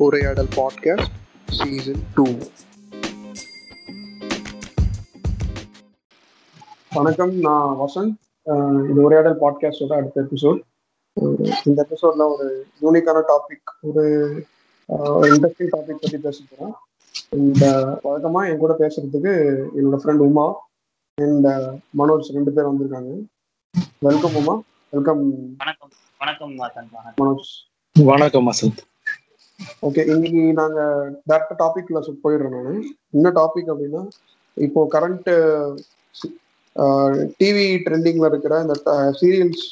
உரையாடல் podcast season two வணக்கம் நான் வசந்த். இது உரையாடல் பாட்காஸ்டோட அடுத்த எபிசோட் இந்த எபிசோட்ல ஒரு யூனிக்கான டாபிக் ஒரு இன்ட்ரெஸ்டிங் டாபிக் பத்தி பேச போறோம் இந்த வழக்கமா என் கூட பேசுறதுக்கு என்னோட ஃப்ரெண்ட் உமா அண்ட் மனோஜ் ரெண்டு பேர் வந்திருக்காங்க. வெல்கம் உமா. வெல்கம் வணக்கம். வணக்கம் மனோஜ். வணக்கம் வசந்த். ஓகே இன்னைக்கு நாங்க டேரக்டா டாபிக்ல போயிடுறோம் நான். என்ன டாபிக் அப்படின்னா இப்போ கரண்ட் டிவி ட்ரெண்டிங்ல இருக்கிற இந்த சீரியல்ஸ்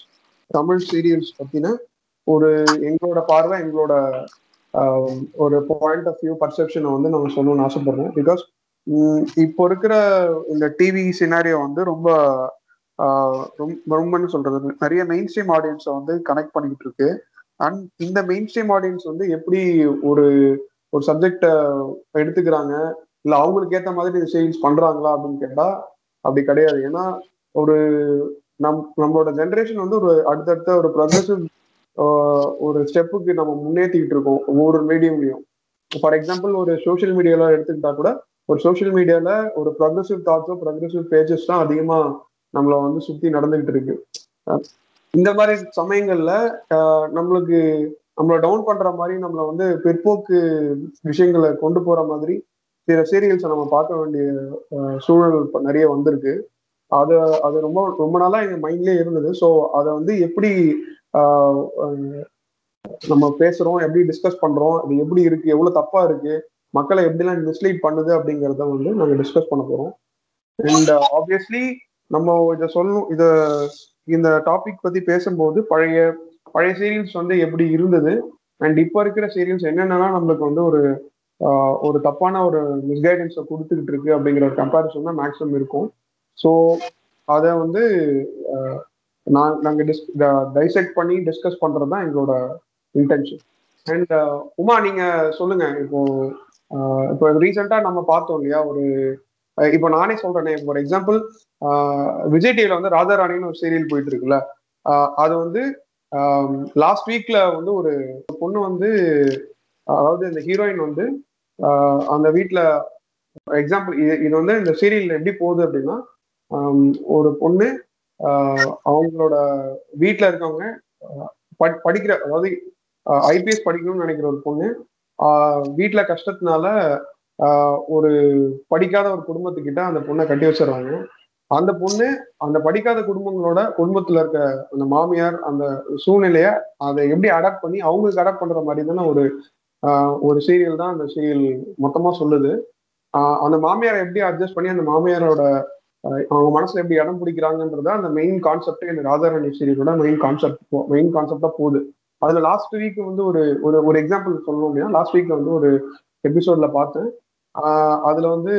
தமிழ் சீரியல்ஸ் பத்தின ஒரு எங்களோட பார்வை எங்களோட ஒரு பாயிண்ட் ஆஃப் வியூ பர்செப்ஷனை வந்து நம்ம சொல்லணும்னு ஆசைப்படுறோம். பிகாஸ் இப்போ இருக்கிற இந்த டிவி சினாரியோ வந்து ரொம்ப ரொம்ப ரொம்பன்னு சொல்றது நிறைய மெயின் ஸ்ட்ரீம் ஆடியன்ஸை வந்து கனெக்ட் பண்ணிக்கிட்டு இருக்கு. அண்ட் இந்த மெயின் ஸ்ட்ரீம் ஆடியன்ஸ் வந்து எப்படி ஒரு ஒரு சப்ஜெக்டை எடுத்துக்கிறாங்க? இல்ல அவங்களுக்கு ஏத்த மாதிரி சேல்ஸ் பண்றாங்களா அப்படின்னு கேட்டா அப்படி கிடையாது. ஏன்னா ஒரு நம் நம்மளோட ஜென்ரேஷன் வந்து ஒரு அடுத்தடுத்த ஒரு ப்ரொசஸிவ் ஒரு ஸ்டெப்புக்கு நம்ம முன்னேற்றிக்கிட்டு இருக்கோம். ஒவ்வொரு மீடியம்லையும் ஃபார் எக்ஸாம்பிள் ஒரு சோஷியல் மீடியால எடுத்துக்கிட்டா கூட ஒரு சோஷியல் மீடியால ஒரு ப்ரொக்ரெசிவ் தாட்ஸோ ப்ரொக்ரெசிவ் பேஜஸ் தான் அதிகமா நம்மள வந்து சுத்தி நடந்துகிட்டு இருக்கு. இந்த மாதிரி சமயங்கள்ல நம்மளுக்கு நம்மளை டவுன் பண்ற மாதிரி நம்மள வந்து பிற்போக்கு விஷயங்களை கொண்டு போற மாதிரி சில சீரியல்ஸை நம்ம பார்க்க வேண்டிய சூழல் நிறைய வந்திருக்கு. அது அது ரொம்ப ரொம்ப நாளா எங்க மைண்ட்லயே இருந்தது. ஸோ அதை வந்து எப்படி ஆஹ் நம்ம பேசுறோம் எப்படி டிஸ்கஸ் பண்றோம் அது எப்படி இருக்கு எவ்வளவு தப்பா இருக்கு மக்களை எப்படிலாம் மிஸ்லீட் பண்ணுது அப்படிங்கிறத வந்து நாங்கள் டிஸ்கஸ் பண்ண போறோம். அண்ட் ஆப்வியஸ்லி நம்ம இதை சொல்லணும் இதை இந்த டாபிக் பத்தி பேசும்போது பழைய பழைய சீரியல்ஸ் வந்து எப்படி இருந்தது? அண்ட் இப்போ இருக்கிற சீரியல்ஸ் என்னென்னலாம் நம்மளுக்கு வந்து ஒரு ஒரு தப்பான ஒரு மிஸ்கைடன்ஸை கொடுத்துக்கிட்டு இருக்கு அப்படிங்கிற ஒரு கம்பேரிசன் தான் மேக்ஸிமம் இருக்கும். ஸோ அதை வந்து நான் நாங்கள் டிஸ் டைசெக்ட் பண்ணி டிஸ்கஸ் பண்ணுறது தான் எங்களோட இன்டென்ஷன் அண்ட் உமா நீங்கள் சொல்லுங்க. இப்போ இப்போ ரீசெண்டாக நம்ம பார்த்தோம் இல்லையா? ஒரு இப்போ நானே சொல்கிறேனே ஃபார் எக்ஸாம்பிள் விஜய் டிவில வந்து ராதாராணின்னு ஒரு சீரியல் போயிட்டு இருக்குல்ல அது வந்து லாஸ்ட் வீக்ல வந்து ஒரு பொண்ணு வந்து அதாவது இந்த ஹீரோயின் வந்து அந்த வீட்டில் எக்ஸாம்பிள் இது இது வந்து இந்த சீரியல் எப்படி போகுது அப்படின்னா ஒரு பொண்ணு அவங்களோட வீட்டில் இருக்கவங்க படிக்கிற அதாவது ஐபிஎஸ் படிக்கணும்னு நினைக்கிற ஒரு பொண்ணு வீட்டில் கஷ்டத்தினால ஒரு படிக்காத ஒரு குடும்பத்துக்கிட்ட அந்த பொண்ணை கட்டி வச்சிடுறாங்க. அந்த பொண்ணு அந்த படிக்காத குடும்பங்களோட குடும்பத்துல இருக்க அந்த மாமியார் அந்த சூழ்நிலைய அதை எப்படி அடாப்ட் பண்ணி அவங்களுக்கு அடாப்ட் பண்ற மாதிரி தானே ஒரு ஒரு சீரியல் தான் அந்த சீரியல் மொத்தமா சொல்லுது. அந்த மாமியாரை எப்படி அட்ஜஸ்ட் பண்ணி அந்த மாமியாரோட அவங்க மனசுல எப்படி இடம் பிடிக்கிறாங்கன்றத அந்த மெயின் கான்செப்டே இந்த ராதாராணி சீரியலோட மெயின் கான்செப்ட் மெயின் கான்செப்டா போகுது. அதுல லாஸ்ட் வீக் வந்து ஒரு ஒரு ஒரு எக்ஸாம்பிள் சொல்லணும் அப்படின்னா லாஸ்ட் வீக்ல வந்து ஒரு எபிசோட்ல பார்த்தேன். அதுல வந்து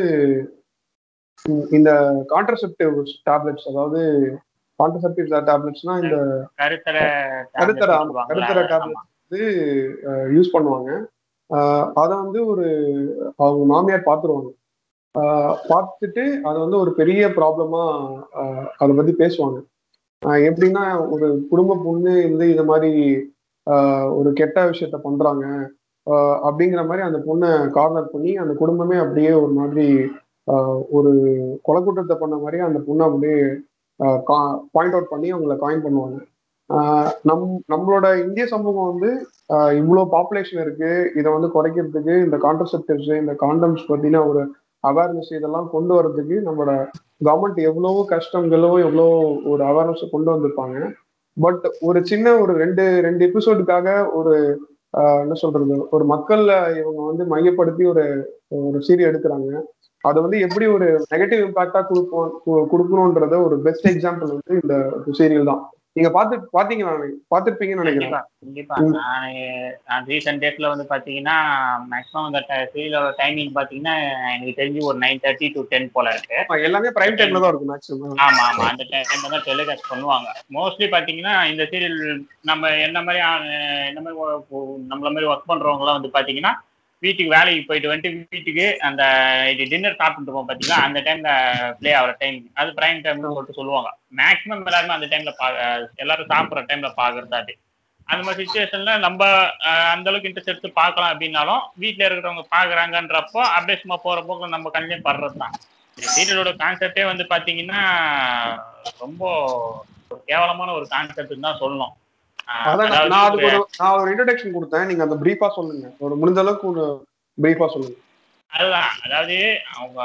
இந்த கான்ட்ரசெப்டிவ் டேப்லெட்ஸ் அதாவது கான்ட்ரசெப்டிவ் டேப்லெட்ஸ்னா இந்த கருத்தர கருத்தர கருத்தர டேப்லெட் வந்து யூஸ் பண்ணுவாங்க. அதை வந்து ஒரு அவங்க மாமியார் பார்த்துருவாங்க பார்த்துட்டு அதை வந்து ஒரு பெரிய ப்ராப்ளமா அதை பத்தி பேசுவாங்க. எப்படின்னா ஒரு குடும்ப பொண்ணு வந்து இந்த மாதிரி ஆஹ் ஒரு கெட்ட விஷயத்த பண்றாங்க. அப்படிங்கிற மாதிரி அந்த பொண்ணை கார்னர் பண்ணி அந்த குடும்பமே அப்படியே ஒரு மாதிரி ஒரு கொலை குற்றத்தை பண்ண மாதிரி அந்த பொண்ணை அப்படியே பாயிண்ட் அவுட் பண்ணி அவங்கள காயின் பண்ணுவாங்க. நம் நம்மளோட இந்திய சமூகம் வந்து இவ்வளோ பாப்புலேஷன் இருக்கு. இதை வந்து குறைக்கிறதுக்கு இந்த கான்ட்ரசெப்டிவ்ஸ் இந்த காண்டம்ஸ் பத்தின ஒரு அவேர்னஸ் இதெல்லாம் கொண்டு வர்றதுக்கு நம்மளோட கவர்மெண்ட் எவ்வளவோ கஷ்டங்களோ எவ்வளோ ஒரு அவேர்னஸ் கொண்டு வந்திருப்பாங்க. பட் ஒரு சின்ன ஒரு ரெண்டு ரெண்டு எபிசோடுக்காக ஒரு ஆஹ் என்ன சொல்றது? ஒரு மக்கள்ல இவங்க வந்து மையப்படுத்தி ஒரு ஒரு சீரியல் எடுக்கிறாங்க. அதை வந்து எப்படி ஒரு நெகட்டிவ் இம்பாக்டா கொடுப்போம் கு- கொடுக்கணுன்றத ஒரு பெஸ்ட் எக்ஸாம்பிள் வந்து இந்த சீரியல் தான். நீங்க பாத்து பாத்தீங்களா பாத்திருப்பீங்கன்னு நினைக்கிறேன். கண்டிப்பா. நான் ரீசெண்ட் டேஸ்ல வந்து பாத்தீங்கன்னா மேக்ஸிமம் அந்த சீரியலோட டைமிங் பாத்தீங்கன்னா எனக்கு தெரிஞ்சு ஒரு நைன் தேர்ட்டி டு டென் போல இருக்கு. எல்லாமே பிரைம் டைம்ல தான் இருக்கும் மேக்ஸிமம் ஆமா ஆமா. அந்த டைம்ல தான் டெலிகாஸ்ட் பண்ணுவாங்க. மோஸ்ட்லி பாத்தீங்கன்னா இந்த சீரியல் நம்ம என்ன மாதிரி என்ன மாதிரி நம்மள மாதிரி ஒர்க் பண்றவங்கலாம் வந்து பாத்தீங்கன்னா வீட்டுக்கு வேலைக்கு போயிட்டு வந்துட்டு வீட்டுக்கு அந்த இது டின்னர் சாப்பிட்டு பார்த்தீங்கன்னா அந்த டைம்ல ப்ளே ஆகிற டைம் அது பிரைம் டைம்னு சொல்லிட்டு சொல்லுவாங்க. மேக்ஸிமம் எல்லாருமே அந்த டைம்ல பா எல்லாரும் சாப்பிட்ற டைம்ல பாக்குறது அது. அந்த மாதிரி சுச்சுவேஷன்ல நம்ம அந்த அளவுக்கு இன்ட்ரெஸ்ட் எடுத்து பார்க்கலாம் அப்படின்னாலும் வீட்டில் இருக்கிறவங்க பாக்குறாங்கன்றப்போ அப்படியே சும்மா போற போக்கு நம்ம கண்ணிலே படுறது தான். சீரியலோட கான்செப்டே வந்து பாத்தீங்கன்னா ரொம்ப கேவலமான ஒரு கான்செப்ட் தான் சொல்லணும். அதான் நான் அதுக்கு ஒரு நான் ஒரு இன்ட்ரடக்ஷன் கொடுத்தேன். நீங்க அந்த பிரீஃபா சொல்லுங்க. ஒரு முடிஞ்ச அளவுக்கு ஒரு பிரீஃபா சொல்லுங்க. அதுதான். அதாவது அவங்க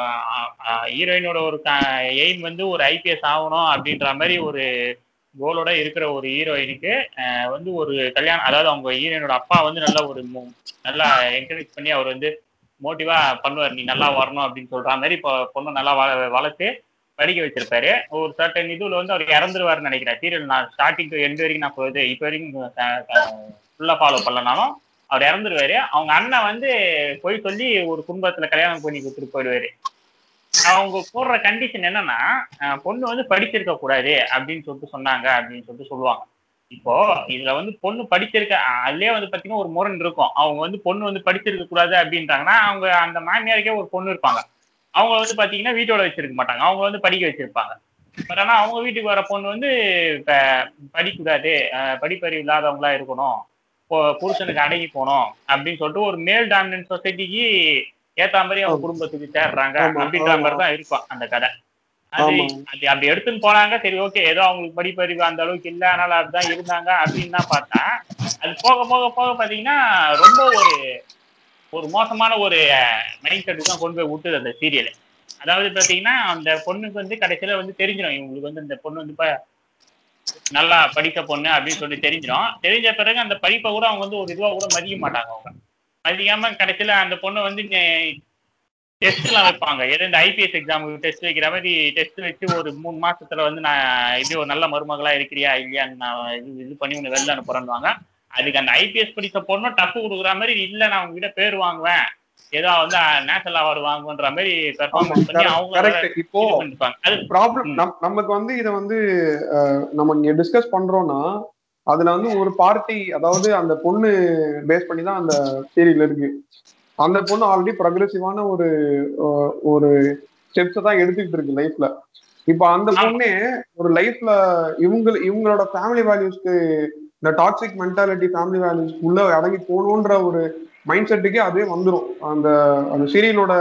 ஹீரோயினோட ஒரு எய்ம் வந்து ஒரு ஐபிஎஸ் ஆகணும் அப்படின்ற மாதிரி ஒரு கோலோட இருக்கிற ஒரு ஹீரோயினுக்கு வந்து ஒரு கல்யாணம் அதாவது அவங்க ஹீரோயினோட அப்பா வந்து நல்ல ஒரு நல்லா என்கரேஜ் பண்ணி அவர் வந்து மோட்டிவா பண்ணுவார். நீ நல்லா வரணும் அப்படின்னு சொல்ற மாதிரி இப்போ பொண்ணு நல்லா வள- வளர்த்து படிக்க வச்சிருப்பாரு. ஒரு சர்டன் இதுல வந்து அவர் இறந்துருவாருன்னு நினைக்கிறேன். சீரியல் நான் ஸ்டார்டிங் டு எண்ட் வரைக்கும் நான் போகுது. இப்போ வரைக்கும் ஃபுல்லா ஃபாலோ பண்ணலனாலும் அவர் இறந்துருவாரு. அவங்க அண்ணன் வந்து போய் சொல்லி ஒரு குடும்பத்துல கல்யாணம் பண்ணி கொடுத்துட்டு போயிடுவாரு. அவங்க போடுற கண்டிஷன் என்னன்னா பொண்ணு வந்து படிச்சிருக்க கூடாது அப்படின்னு சொல்லிட்டு சொன்னாங்க அப்படின்னு சொல்லிட்டு சொல்லுவாங்க. இப்போ இதுல வந்து பொண்ணு படிச்சிருக்க அதுலயே வந்து பாத்தீங்கன்னா ஒரு முரண் இருக்கும். அவங்க வந்து பொண்ணு வந்து படிச்சிருக்க கூடாது அப்படின்றாங்கன்னா அவங்க அந்த மாமியாருக்கே ஒரு பொண்ணு இருப்பாங்க. அவங்க வந்து பாத்தீங்கன்னா வீட்டோட வச்சிருக்க மாட்டாங்க. அவங்க வந்து படிக்க வச்சிருப்பாங்க. பட் ஆனா அவங்க வீட்டுக்கு வர பொண்ணு வந்து இப்ப படிக்கக்கூடாது அஹ் படிப்பறிவு இல்லாதவங்களா இருக்கணும். புருஷனுக்கு அடங்கி போகணும் அப்படின்னு சொல்லிட்டு ஒரு மேல் டாமினன்ட் சொசைட்டிக்கு ஏத்த மாதிரி அவங்க. குடும்பத்துக்கு சேர்றாங்க அப்படின்ற. மாதிரி தான் இருக்கும் அந்த கதை. அது அப்படி எடுத்துன்னு போனாங்க. சரி ஓகே ஏதோ அவங்களுக்கு படிப்பறிவு அந்த அளவுக்கு இல்ல. அதனால அப்படிதான் இருந்தாங்க அப்படின்னு தான் பார்த்தா அது போக போக போக பாத்தீங்கன்னா ரொம்ப ஒரு ஒரு மோசமான ஒரு மைண்ட் செட்டுக்கு தான் கொண்டு போய் விட்டுது அந்த சீரியல் அதாவது பாத்தீங்கன்னா அந்த பொண்ணுக்கு வந்து கடைசியில வந்து தெரிஞ்சிடும் இவங்களுக்கு வந்து இந்த பொண்ணு வந்து இப்போ நல்லா படிக்க பொண்ணு அப்படின்னு சொல்லி தெரிஞ்சிடும் தெரிஞ்ச பிறகு அந்த படிப்பை கூட அவங்க வந்து ஒரு இதுவா கூட மதிக்க மாட்டாங்க அவங்க. மதிக்காம கடைசியில அந்த பொண்ணு வந்து டெஸ்ட் எல்லாம் வைப்பாங்க. எது இந்த ஐபிஎஸ் எக்ஸாமுக்கு டெஸ்ட் வைக்கிற மாதிரி டெஸ்ட் வச்சு ஒரு மூணு மாசத்துல வந்து நான் இப்படி ஒரு நல்ல மருமகளா இருக்கிறியா இல்லையான்னு நான் இது இது பண்ணி உன்னை வெளில அனுப்புறேன்னுவாங்க. அதுக்கு அந்த ஐபிஎஸ் படிச்ச பொண்ணும் டப்பு கொடுக்குற மாதிரி இல்ல நான் உங்ககிட்ட பேர் வாங்குவேன். ஏதோ வந்து நேஷனல் அவார்டு வாங்குன்ற மாதிரி பெர்ஃபார்மன்ஸ் பண்ணி அவங்க கரெக்ட் இப்போ அது ப்ராப்ளம் நமக்கு வந்து இதை வந்து நம்ம இங்க டிஸ்கஸ் பண்றோம்னா அதுல வந்து ஒரு பார்ட்டி அதாவது அந்த பொண்ணு பேஸ் பண்ணி தான் அந்த சீரியல் இருக்கு. அந்த பொண்ணு ஆல்ரெடி ப்ரொக்ரெசிவான ஒரு ஒரு ஸ்டெப்ஸ் தான் எடுத்துக்கிட்டு இருக்கு லைஃப்ல இப்போ அந்த பொண்ணே ஒரு லைஃப்ல இவங்க இவங்களோட ஃபேமிலி வேல்யூஸ்க்கு இந்த டாக்ஸிக் மென்டாலிட்டி ஃபேமிலி வேல்யூஸ் உள்ள அடங்கி போகணுன்ற ஒரு மைண்ட் செட்டுக்கே அதுவே வந்துடும் அந்த அந்த சீரியலோட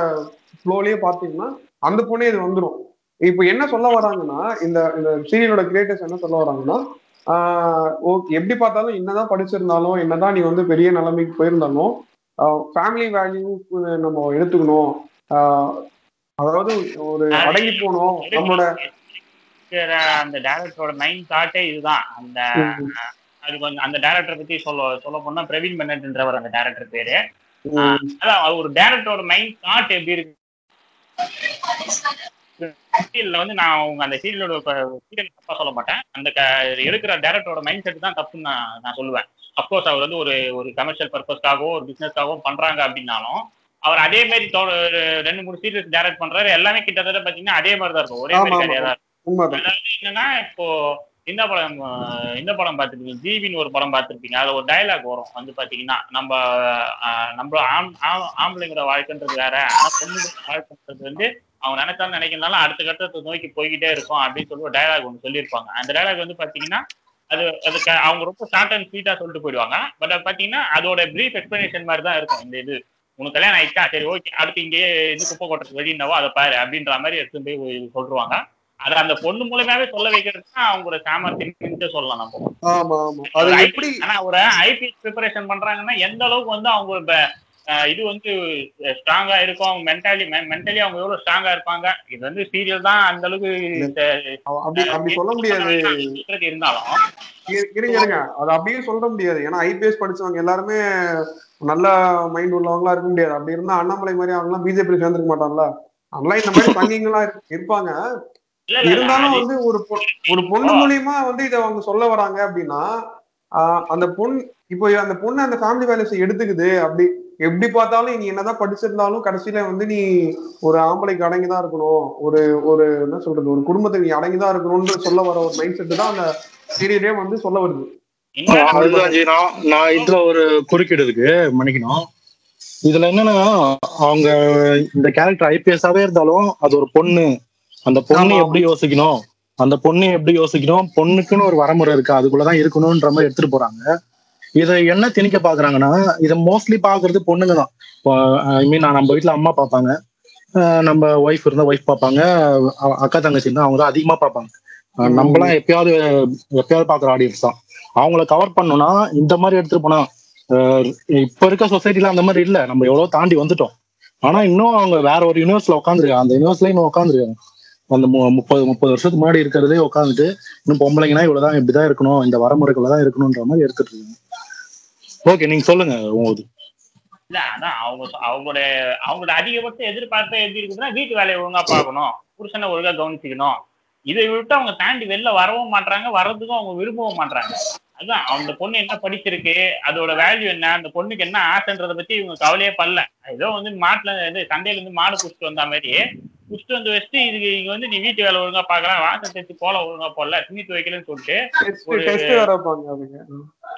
ஃப்ளோலயே பார்த்தீங்கன்னா அந்த பொண்ணே இது வந்துடும் இப்போ என்ன சொல்ல வராங்கன்னா இந்த இந்த சீரியலோட கிரியேட்டர்ஸ் என்ன சொல்ல வராங்கன்னா ஓகே எப்படி பார்த்தாலும் என்னதான் படிச்சிருந்தாலும் என்னதான் நீ வந்து பெரிய நிலைமைக்கு போயிருந்தாலும் ஃபேமிலி வேல்யூ நம்ம எடுத்துக்கணும். அதாவது ஒரு அடங்கி போகணும். நம்மளோட அந்த டேரக்டரோட மைண்ட் தாட்டே இதுதான். அந்த அது கொஞ்சம் அந்த டேரக்டரை பத்தி சொல்ல சொல்ல போனா பிரவீன் பென்னட்ன்றவர் அந்த டேரக்டர் பேரு. அதான் அது ஒரு டேரக்டரோட மைண்ட் தாட் எப்படி இருக்கு. சீரியல்ல வந்து நான் அவங்க அந்த சீரியலோட சீரியல் தப்பா சொல்ல மாட்டேன். அந்த எடுக்கிற டேரக்டரோட மைண்ட் செட் தான் தப்புன்னு நான் நான் சொல்லுவேன். அப்கோர்ஸ் அவர் வந்து ஒரு ஒரு கமர்ஷியல் பர்பஸ்க்காகவோ ஒரு பிசினஸ்க்காகவோ பண்றாங்க அப்படின்னாலும் அவர் அதே மாதிரி ரெண்டு மூணு சீரியல்ஸ் டைரக்ட் பண்றாரு. எல்லாமே கிட்டத்தட்ட பாத்தீங்கன்னா அதே மாதிரி தான் இருக்கும். ஒரே மாதிரி. கதையா தான் இருக்கும். என்னன்னா இப்போ இந்த படம் இந்த படம் பார்த்துருப்பீங்க? ஜீவின்னு ஒரு படம் பார்த்துருப்பீங்க. அதுல ஒரு டயலாக் வரும். வந்து பாத்தீங்கன்னா நம்ம நம்ம ஆம் ஆம்- ஆம்பளைங்கிற வாழ்க்கைன்றது வேற. ஆனா பொண்ணுங்கிற வாழ்க்கைன்றது வந்து அவங்க நினைச்சாலும் நினைக்கிறனால அடுத்த கட்டத்தை நோக்கி போய்கிட்டே இருக்கும் அப்படின்னு சொல்லி ஒரு டயலாக் ஒன்று சொல்லியிருப்பாங்க. அந்த டயலாக் வந்து பாத்தீங்கன்னா அது அது அவங்க ரொம்ப ஷார்ட் அண்ட் ஸ்வீட்டா சொல்லிட்டு போயிடுவாங்க. பட் அது பாத்தீங்கன்னா அதோட ப்ரீஃப் எக்ஸ்பிளனேஷன் மாதிரி தான் இருக்கும். இந்த இது உனக்கு கல்யாணம் ஆயிடுச்சா? சரி ஓகே அடுத்து இங்கேயே இது குப்பை கொட்டுறது வெளியினவோ அதை பாரு அப்படின்ற மாதிரி எடுத்து போய் சொல்லிருவாங்க. அதை அந்த பொண்ணு மூலமாவே சொல்ல வைக்கிறது தான் அவங்களோட சாமர்த்தியம் சொல்லலாம் நம்ம. ஆமா ஆமா. அது எப்படி ஆனா ஒரு ஐபிஎஸ் ப்ரிப்பரேஷன் பண்றாங்கன்னா எந்த அளவுக்கு வந்து அவங்க இது வந்து ஸ்ட்ராங்கா இருக்கும் அவங்க மென்டாலி மென்டலி அவங்க எவ்வளவு ஸ்ட்ராங்கா இருப்பாங்க இது வந்து சீரியல் தான் அந்த அளவுக்கு அப்படி சொல்ல முடியாது. இருந்தாலும் இரு- இருங்க அது அப்படியே சொல்ல முடியாது. ஏன்னா ஐபிஎஸ் படிச்சவங்க எல்லாருமே நல்ல மைண்ட் உள்ளவங்களா இருக்க முடியாது. அப்படி இருந்தா அண்ணாமலை மாதிரி அவங்கலாம் பிஜேபி சேர்ந்துருக்க மாட்டாங்களா அதெல்லாம் இந்த மாதிரி சங்கிங்களா இரு- இருப்பாங்க. இருந்தாலும் வந்து ஒரு ஒரு பொண்ணு மூலியமா வந்து இதை அவங்க சொல்ல வராங்க அப்படின்னா அந்த பொண்ணு இப்போ அந்த பொண்ணு அந்த ஃபேமிலி வேல்யூஸ் எடுத்துக்குது அப்படி எப்படி பார்த்தாலும் நீ என்னதான் படிச்சிருந்தாலும் கடைசியில வந்து நீ ஒரு ஆம்பளைக்கு அடங்கிதான் இருக்கணும் ஒரு ஒரு என்ன சொல்றது ஒரு குடும்பத்துக்கு நீ அடங்கிதான் இருக்கணும்னு சொல்ல வர ஒரு மைண்ட் செட் தான் அந்த சீரியலே வந்து சொல்ல வருது. நான் இதுல ஒரு குறுக்கிடுதுக்கு மன்னிக்கணும். இதுல என்னன்னா அவங்க இந்த கேரக்டர் ஐபிஎஸ்ஸாவே இருந்தாலும் அது ஒரு பொண்ணு அந்த பொண்ணு. எப்படி யோசிக்கணும்? அந்த பொண்ணு எப்படி யோசிக்கணும்? பொண்ணுக்குன்னு ஒரு வரமுறை இருக்கு. அதுக்குள்ளதான் இருக்கணும்ன்ற மாதிரி எடுத்துட்டு போறாங்க. இதை என்ன திணிக்க பாக்குறாங்கன்னா இதை மோஸ்ட்லி பாக்குறது பொண்ணுங்க தான் ஐ மீன் நம்ம வீட்டுல அம்மா பார்ப்பாங்க. நம்ம ஒய்ஃப் இருந்தா ஒய்ஃப் பார்ப்பாங்க. அக்கா தங்கச்சி இருந்தா அவங்க தான் அதிகமா பார்ப்பாங்க. அஹ் நம்மலாம் எப்பயாவது எப்பயாவது பாக்குற ஆடியன்ஸ் தான். அவங்கள கவர் பண்ணோம்னா இந்த மாதிரி எடுத்துட்டு போனா இப்ப இருக்க சொசைட்டில அந்த மாதிரி இல்ல. நம்ம எவ்வளவு தாண்டி வந்துட்டோம். ஆனா இன்னும் அவங்க வேற ஒரு யூனிவர்ஸ்ல உட்காந்துருக்காங்க அந்த யூனிவர்ஸ்ல இன்னும் உட்காந்துருக்காங்க அந்த மு- முப்பது முப்பது வருஷத்துக்கு முன்னாடி இருக்கிறதே உட்காந்துட்டு இன்னும் பொம்பளைங்கன்னா இவ்வளவுதான் இப்படிதான் இருக்கணும் இந்த வரமுறைக்குள்ள தான் இருக்கணும்ன்ற மாதிரி எடுத்துட்டு இருக்காங்க. ஓகே நீங்க சொல்லுங்க உங்களுக்கு இல்ல அதான் அவங்க அவங்களோட அவங்களோட அதிகபட்ச எதிர்பார்ப்பு எப்படி இருக்குதுன்னா வீட்டு வேலையை ஒழுங்கா பார்க்கணும் புருஷனை ஒழுங்கா கவனிச்சுக்கணும். இதை விட்டு அவங்க தாண்டி வெளில வரவும் மாட்றாங்க வர்றதுக்கும் அவங்க விரும்பவும் மாட்றாங்க. அதான் அந்த பொண்ணு என்ன படிச்சிருக்கு அதோட வேல்யூ என்ன அந்த பொண்ணுக்கு என்ன ஆசைன்றதை பத்தி இவங்க கவலையே படல. ஏதோ வந்து மாட்டுல இது சண்டையில இருந்து மாடு புடிச்சிட்டு வந்த மாதிரி புடிச்சிட்டு வந்து வச்சுட்டு இதுக்கு இங்க வந்து நீ வீட்டு வேலை ஒழுங்கா பார்க்கலாம் வாசல் தைச்சு கோலம் ஒழுங்கா போடல துணி துவைக்கலன்னு சொல்லிட்டு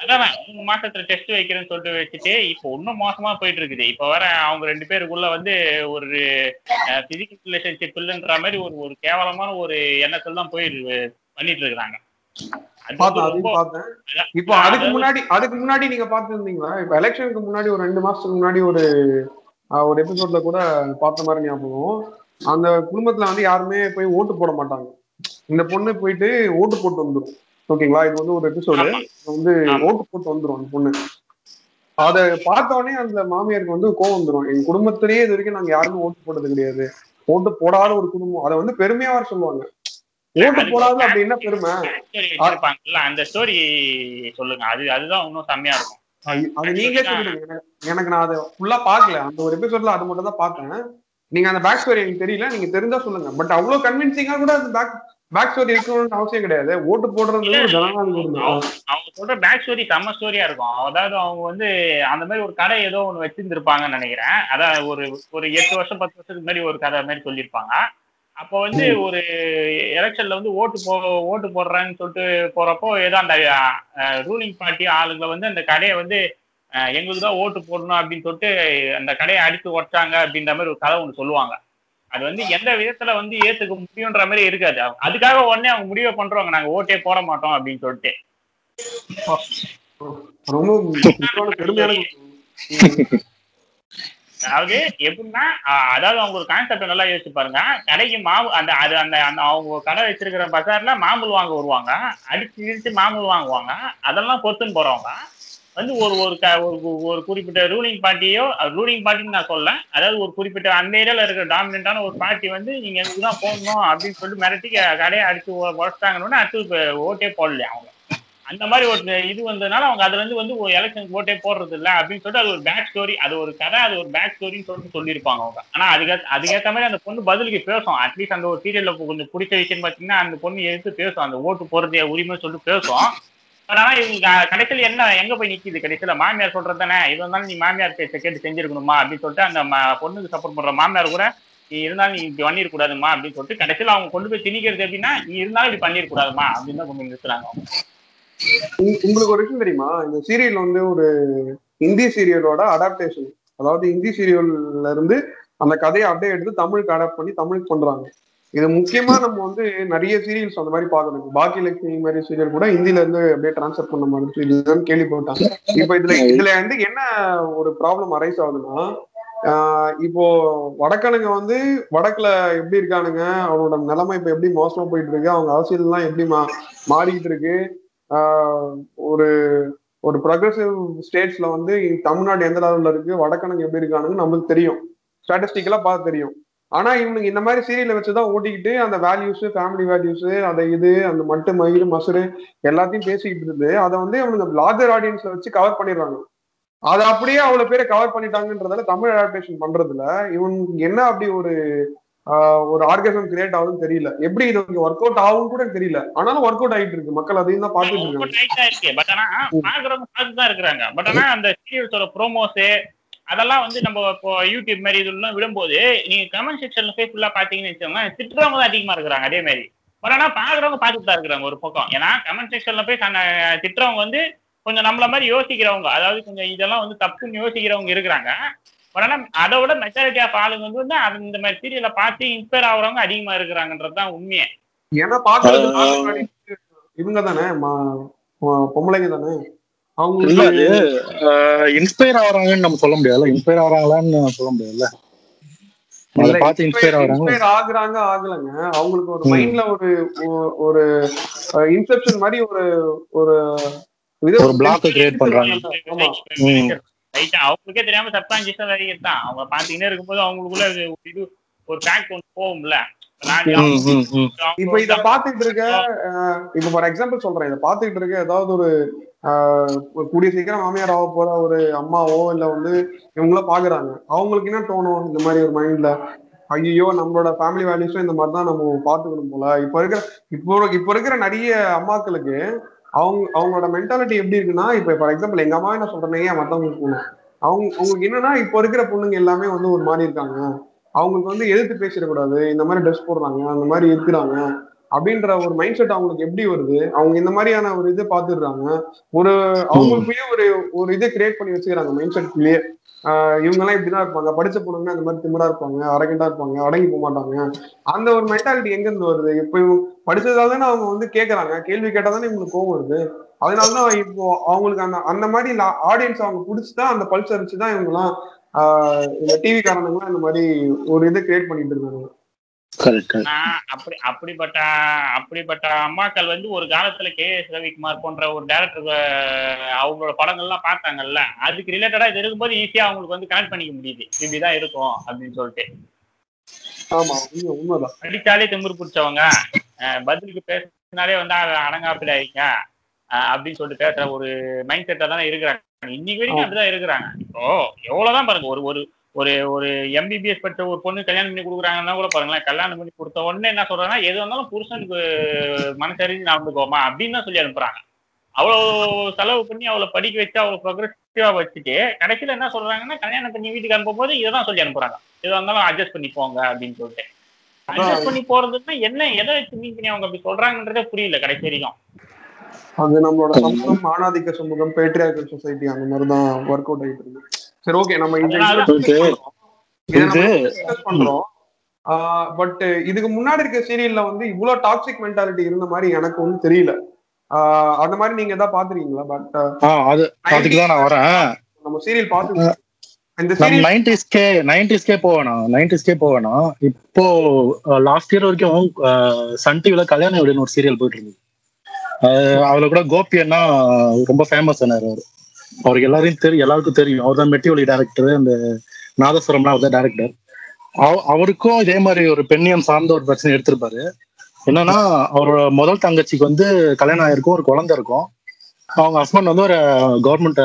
அதான் மூணு மாசத்துல டெஸ்ட் வைக்கிறேன்னு சொல்லிட்டு வச்சுட்டு இப்போ இன்னும் மோசமா போயிட்டு இருக்குது இப்போ வர அவங்க ரெண்டு பேருக்குள்ள வந்து ஒரு பிசிக்கல் ரிலேஷன்ஷிப் இல்லைன்ற மாதிரி ஒரு ஒரு கேவலமான ஒரு எண்ணத்துல தான் போய் பண்ணிட்டு இருக்கிறாங்க. இப்போ அதுக்கு முன்னாடி அதுக்கு முன்னாடி நீங்க பார்த்துருந்தீங்களா? இப்போ எலெக்ஷனுக்கு முன்னாடி ஒரு ரெண்டு மாசத்துக்கு முன்னாடி ஒரு ஒரு எபிசோட்ல கூட பார்த்த மாதிரி ஞாபகம் அந்த குடும்பத்துல வந்து யாருமே போய் ஓட்டு போட மாட்டாங்க. இந்த பொண்ணு போயிட்டு ஓட்டு போட்டு வந்துடும் ஓகேங்களா? இது வந்து ஒரு எபிசோடு. வந்து. ஓட்டு போட்டு வந்துடும் அந்த பொண்ணு. அதை பார்த்த உடனே அந்த மாமியாருக்கு வந்து கோவம் வந்துடும் எங்க குடும்பத்திலேயே இது வரைக்கும் நாங்க யாருமே ஓட்டு போட்டது கிடையாது. ஓட்டு போடாத ஒரு குடும்பம். அதை வந்து பெருமையா வர சொல்லுவாங்க. ஓட்டு போடாத அப்படி என்ன பெருமை. அந்த ஸ்டோரி சொல்லுங்க. அது அதுதான் இன்னும் செம்மையா இருக்கும். அது- நீங்களே சொல்லிடுங்க. எனக்கு- நான் அதை ஃபுல்லா பார்க்கல. அந்த ஒரு எபிசோட்ல அது மட்டும் தான் பார்த்தேன். நீங்க அந்த பேக் ஸ்டோரி எனக்கு தெரியல நீங்க தெரிஞ்சா சொல்லுங்க. பட் அவ்வளவு கன்வின்சிங்கா கூட அந்த பேக் பேக் ஸ்டோரி இருக்கணும்னு அவசியம் கிடையாது. ஓட்டு போடுறது ஒரு ஜனநாயகம் அவங்க சொல்ற பேக் ஸ்டோரி செம்ம ஸ்டோரியா இருக்கும். அதாவது அவங்க வந்து அந்த மாதிரி ஒரு கடை ஏதோ ஒண்ணு வச்சிருந்திருப்பாங்கன்னு நினைக்கிறேன். அதான் ஒரு ஒரு எட்டு வருஷம் பத்து வருஷத்துக்கு முன்னாடி ஒரு கதை மாதிரி சொல்லியிருப்பாங்க. அப்போ வந்து ஒரு எலெக்ஷன்ல வந்து ஓட்டு போ ஓட்டு போடுறேன்னு சொல்லிட்டு போறப்போ ஏதோ அந்த ரூலிங் பார்ட்டி ஆளுங்களை வந்து அந்த கடையை வந்து எங்களுக்கு தான் ஓட்டு போடணும் அப்படின்னு சொல்லிட்டு அந்த கடையை அடித்து உடைச்சாங்க அப்படின்ற மாதிரி ஒரு கதை ஒன்று சொல்லுவாங்க. அது வந்து எந்த விதத்துல வந்து ஏத்துக்க முடியுன்ற மாதிரி இருக்காது. அதுக்காக உடனே அவங்க முடிவை பண்றவங்க. நாங்க ஓட்டே போட மாட்டோம் அப்படின்னு சொல்லிட்டு. அதாவது எப்படின்னா அதாவது அவங்க ஒரு கான்செப்ட் நல்லா யோசிச்சு பாருங்க. கடைக்கு மாவு அந்த அது அந்த அந்த அவங்க கடை வச்சிருக்கிற பஜார்ல மாம்பழம் வாங்க வருவாங்க. அடிச்சு இடிச்சு மாம்பழம் வாங்குவாங்க. அதெல்லாம் பொறுத்துன்னு போறவங்க. வந்து ஒரு ஒரு க- ஒரு ஒரு குறிப்பிட்ட ரூலிங் பார்ட்டியோ ரூலிங் பார்ட்டின்னு நான் சொல்ல அதாவது ஒரு குறிப்பிட்ட அந்த ஏரியால இருக்கிற டாமினண்டான ஒரு பார்ட்டி வந்து நீங்க எனக்கு தான் போடணும்? அப்படின்னு சொல்லிட்டு மிரட்டி கடையை அடிச்சு உடச்சிட்டாங்கன்னு அடுத்து ஓட்டே போடலையே அவங்க. அந்த மாதிரி ஒரு இது வந்ததுனால அவங்க அதுல இருந்து வந்து ஒரு எலெக்ஷனுக்கு ஓட்டே போடுறது இல்லை அப்படின்னு சொல்லிட்டு அது ஒரு பேக் ஸ்டோரி அது ஒரு கதை அது ஒரு பேக் ஸ்டோரின்னு சொல்லிட்டு சொல்லியிருப்பாங்க அவங்க. ஆனா அதுக்கு அதுக்கேற்ற மாதிரி அந்த பொண்ணு பதிலுக்கு பேசும். அட்லீஸ்ட் அந்த ஒரு சீரியல்ல கொஞ்சம் பிடிச்ச விஷயம் பாத்தீங்கன்னா அந்த பொண்ணு எடுத்து பேசும். அந்த ஓட்டு போறது உரிமை சொல்லிட்டு பேசும். ஆனா இவங்க கடைசியில் என்ன எங்க போய் நிக்குது? கடைசியில மாமியார் சொல்றது தானே? இது இருந்தாலும் நீ மாமியார் பேச்ச கேட்டு செஞ்சிருக்கணுமா? அப்படின்னு சொல்லிட்டு அந்த பொண்ணுக்கு சப்போர்ட் பண்ற மாமியார் கூட நீ இருந்தாலும் நீ இப்படி பண்ணிருக்கூடாதுமா அப்படின்னு சொல்லிட்டு கடைசியில அவங்க கொண்டு போய் திணிக்கிறது எப்படின்னா நீ இருந்தாலும் இப்படி பண்ணிருக்கூடாதுமா அப்படின்னு தான் கொண்டு நிறுத்துறாங்க அவங்க. உங்களுக்கு ஒரு விஷயம் தெரியுமா? இந்த சீரியல் வந்து ஒரு ஹிந்தி சீரியலோட அடாப்டேஷன் அதாவது ஹிந்தி சீரியல்ல இருந்து அந்த கதையை அப்படியே எடுத்து தமிழுக்கு அடாப்ட் பண்ணி தமிழுக்கு பண்றாங்க இது முக்கியமா நம்ம வந்து நிறைய சீரியல்ஸ் அந்த மாதிரி பார்க்கணும். பாக்கி லட்சுமி மாதிரி சீரியல் கூட ஹிந்தில இருந்து அப்படியே டிரான்ஸ்ஃபர் பண்ண மாதிரி இதுதான் கேள்விப்பட்டாங்க இப்போ இதுல இதுல வந்து என்ன ஒரு ப்ராப்ளம் அரைஸ் ஆகுதுன்னா இப்போ வடக்கனுங்க வந்து வடக்குல எப்படி இருக்கானுங்க? அவனோட நிலைமை இப்ப எப்படி மோசமா போயிட்டு இருக்கு அவங்க அரசியல்லாம் எப்படி மா மாறிக்கிட்டு இருக்கு? ஒரு ஒரு ப்ரொக்ரெசிவ் ஸ்டேட்ஸ்ல வந்து தமிழ்நாடு எந்த லெவல்ல இருக்கு? வடக்கணக்கு எப்படி இருக்கானுங்க நம்மளுக்கு தெரியும். ஸ்டாட்டிஸ்டிக்கலா பார்த்து தெரியும். ஆனா இவனுக்கு இந்த மாதிரி சீரியலை வச்சுதான் ஓட்டிக்கிட்டு அந்த வேல்யூஸ் ஃபேமிலி வேல்யூஸ் அந்த இது அந்த மட்டு மயிறு மசுறு எல்லாத்தையும் பேசிக்கிட்டு இருந்து அதை வந்து அவனுங்க லார்ஜர் ஆடியன்ஸ்ல வச்சு கவர் பண்ணிடுறாங்க. அதை அப்படியே அவ்வளவு பேரை கவர் பண்ணிட்டாங்கன்றதால தமிழ் அடாப்டேஷன் பண்றதுல இவனுக்கு என்ன அப்படி ஒரு ஒரு ஆர்கசம் கிரியேட் ஆகுதுன்னு தெரியல. எப்படி இது ஒர்க் அவுட் ஆகும் கூட தெரியல. ஆனாலும் ஒர்க் அவுட் ஆயிட்டு இருக்கு. மக்கள் அதையும் தான் பார்த்துட்டு ரொம்ப இருக்காங்க. பட் ஆனா பாக்குறவங்க பார்த்து தான் இருக்கிறாங்க. பட் ஆனா அந்த சீரியல்ஸோட ப்ரோமோஸ் அதெல்லாம் வந்து நம்ம இப்போ யூடியூப் மாதிரி இதெல்லாம் விடும்போது நீங்க கமெண்ட் செக்ஷன்ல போய் ஃபுல்லா பாத்தீங்கன்னு வச்சுக்கோங்க திட்டுறவங்க தான் அதிகமா இருக்கிறாங்க அதே மாதிரி. பட் ஆனா பாக்குறவங்க பார்த்துட்டு தான் இருக்கிறாங்க ஒரு பக்கம். ஏன்னா கமெண்ட் செக்ஷன்ல போய் திட்டுறவங்க வந்து கொஞ்சம் நம்மள மாதிரி யோசிக்கிறவங்க அதாவது கொஞ்சம் இதெல்லாம் வந்து தப்புன்னு யோசிக்கிறவங்க இருக்கிறாங்க. பட் ஆனா அதை விட மெஜாரிட்டி ஆஃப் ஆளுங்க வந்து இந்த மாதிரி சீரியலை பார்த்து இன்ஸ்பயர் ஆகுறவங்க அதிகமா இருக்கிறாங்கன்றது தான் உண்மையே ஏன்னா பாக்குறது இவங்க தானே? பொம்பளைங்க தானே? அது இன்ஸ்பயர் ஆகுறாங்கன்னு நம்ம சொல்ல முடியாதுல்ல. இன்ஸ்பயர் ஆகுறாங்களான்னு சொல்ல முடியாதுல்ல. பார்த்து இன்ஸ்பயர் ஆகுறாங்க. ஆகலங்க. அவங்களுக்கு ஒரு. மைண்ட்ல ஒரு ஒரு இன்செப்ஷன் மாதிரி ஒரு ஒரு இது ஒரு பிளாக் கிரியேட் பண்றாங்க. அவங்களுக்கே தெரியாம சப்கான்சியஸா தான் அவங்க பாத்தீங்கன்னா இருக்கும்போது அவங்களுக்குள்ள இது ஒரு பேக் ஒன்று போகும்ல. இப்ப இத பாத்துட்டு இருக்க இப்ப ஃபார் எக்ஸாம்பிள் சொல்றேன். இத பாத்துட்டு இருக்க ஏதாவது ஒரு கூடிய சீக்கிரம் மாமியார் ஆக போற ஒரு அம்மாவோ இல்ல வந்து இவங்கள பாக்குறாங்க. அவங்களுக்கு என்ன தோணும்? இந்த மாதிரி ஒரு மைண்ட்ல ஐயோ நம்மளோட ஃபேமிலி வேல்யூஸும் இந்த மாதிரி தான் நம்ம பாத்துக்கணும் போல. இப்ப இருக்கிற இப்போ இப்ப இருக்கிற நிறைய அம்மாக்களுக்கு அவங்க அவங்களோட மென்டாலிட்டி எப்படி இருக்குன்னா இப்ப ஃபார் எக்ஸாம்பிள் எங்க அம்மாவே நான் சொல்றேன் ஏன் மத்தவங்களுக்கு போகணும். அவங்க உங்களுக்கு என்னன்னா இப்போ இருக்கிற பொண்ணுங்க எல்லாமே வந்து ஒரு மாதிரி இருக்காங்க. அவங்களுக்கு வந்து எதிர்த்து பேசிடக்கூடாது இந்த மாதிரி ட்ரெஸ் போடுறாங்க. அந்த மாதிரி இருக்கிறாங்க. அப்படின்ற ஒரு மைண்ட் செட் அவங்களுக்கு எப்படி வருது? அவங்க இந்த மாதிரியான ஒரு இதை பாத்துடுறாங்க ஒரு அவங்களுக்குள்ளேயே ஒரு ஒரு இதை கிரியேட் பண்ணி வச்சுக்கிறாங்க மைண்ட் செட்குள்ளேயே இவங்க எல்லாம் இப்படிதான் இருப்பாங்க. படிச்ச பொண்ணுங்க அந்த மாதிரி திமிரா இருப்பாங்க அரகண்டா இருப்பாங்க அடங்கி போக மாட்டாங்க. அந்த ஒரு மென்டாலிட்டி எங்க இருந்து வருது? இப்போ படிச்சதால தானே அவங்க வந்து கேக்குறாங்க. கேள்வி கேட்டா தானே இவங்களுக்கு கோவம் வருது. அதனாலதான் இப்போ அவங்களுக்கு அந்த அந்த மாதிரி ஆடியன்ஸ் அவங்க பிடிச்சிதான் அந்த பல்ஸ் அரிச்சுதான் இவங்கலாம் ஆஹ் இந்த டிவி காரணங்களாம் இந்த மாதிரி ஒரு இதை கிரியேட் பண்ணிட்டு இருக்காங்க. அப்படி அப்படிப்பட்ட அப்படிப்பட்ட அம்மாக்கள் வந்து ஒரு காலத்துல கே எஸ் ரவிக்குமார் போன்ற ஒரு டேரக்டர் அவங்களோட படங்கள்லாம் பார்த்தாங்கல்ல அதுக்கு ரிலேட்டடா இது இருக்கும்போது ஈஸியா அவங்களுக்கு வந்து கனெக்ட் பண்ணிக்க முடியுது. இப்படிதான் இருக்கும் அப்படின்னு சொல்லிட்டு. படிச்சாலே திமிரு பிடிச்சவங்க பதிலுக்கு பேசினாலே வந்து அடங்காப்பிடாதீங்க அஹ் அப்படின்னு சொல்லிட்டு பேசுற ஒரு மைண்ட் செட்டா தானே இருக்கிறாங்க. இன்னைக்கு வரைக்கும் அப்படிதான் இருக்கிறாங்க. இப்போ எவ்வளவுதான் பாருங்க ஒரு ஒரு ஒரு ஒரு எம்பிபிஎஸ் படிச்ச ஒரு பொண்ணு கல்யாணம் பண்ணி கொடுக்குறாங்கன்னா கூட பாருங்களேன் கல்யாணம் பண்ணி கொடுத்த உடனே என்ன சொல்றாங்கன்னா எது வந்தாலும் புருஷனுக்கு மனசறிஞ்சு நடந்துக்கோமா அப்படின்னு தான் சொல்லி அனுப்புறாங்க. அவ்வளோ செலவு பண்ணி அவளை படிக்க வச்சு அவ்வளோ ப்ரொக்ரெசிவா வச்சுட்டு கடைசியில என்ன சொல்றாங்கன்னா கல்யாணம் பண்ணி வீட்டுக்கு அனுப்பும் போது இதை தான் சொல்லி அனுப்புறாங்க. எதுவாக இருந்தாலும் அட்ஜஸ்ட் பண்ணி போங்க அப்படின்னு சொல்லிட்டு. அட்ஜஸ்ட் பண்ணி போறதுன்னா என்ன எதை வச்சு மீன் பண்ணி அவங்க அப்படி சொல்றாங்கன்றதே புரியல கடைசி வரைக்கும். அது நம்மளோட சமூகம் ஆணாதிக்க சமூகம் பேட்ரியாக்கல் சொசைட்டி அந்த மாதிரி தான் ஒர்க் அவுட் ஆயிட்டு இருக்கு. சரி ஓகே நம்ம இந்த பண்றோம். பட் இதுக்கு முன்னாடி இருக்க சீரியல்ல வந்து இவ்வளவு டாக்ஸிக் மென்டாலிட்டி இருந்த மாதிரி எனக்கு ஒன்றும் தெரியல. ஆஹ் அந்த மாதிரி நீங்க எதாவது பாத்துருக்கீங்களா பட் அது அதுக்கு தான் நான் வரேன். நம்ம சீரியல் பாத்து இந்த நம்ம சீரியல் நைன்டிஸ்கே நைன்டிஸ்கே போவேணாம் நைன்டிஸ்கே போவேணாம் இப்போ லாஸ்ட் இயர் வரைக்கும் சன் டிவில கல்யாண வீடுன்னு ஒரு சீரியல் போயிட்டு இருந்தது. அதுல கூட கோபி அண்ணா ரொம்ப ஃபேமஸ் ஆனாரு அவரு. அவருக்கு எல்லாரையும் தெரியும் எல்லாருக்கும் தெரியும். அவர் தான் மெட்டிவலி டேரக்டர் அந்த நாதஸ்வரம்னா அவர் தான் டேரக்டர் அவருக்கும் இதே மாதிரி ஒரு பெண்ணியம் சார்ந்த ஒரு பிரச்சனை எடுத்திருப்பாரு. என்னன்னா அவரோட முதல் தங்கச்சிக்கு வந்து கல்யாணம் ஆயிருக்கும் ஒரு குழந்தை இருக்கும். அவங்க ஹஸ்பண்ட் வந்து ஒரு கவர்மெண்ட்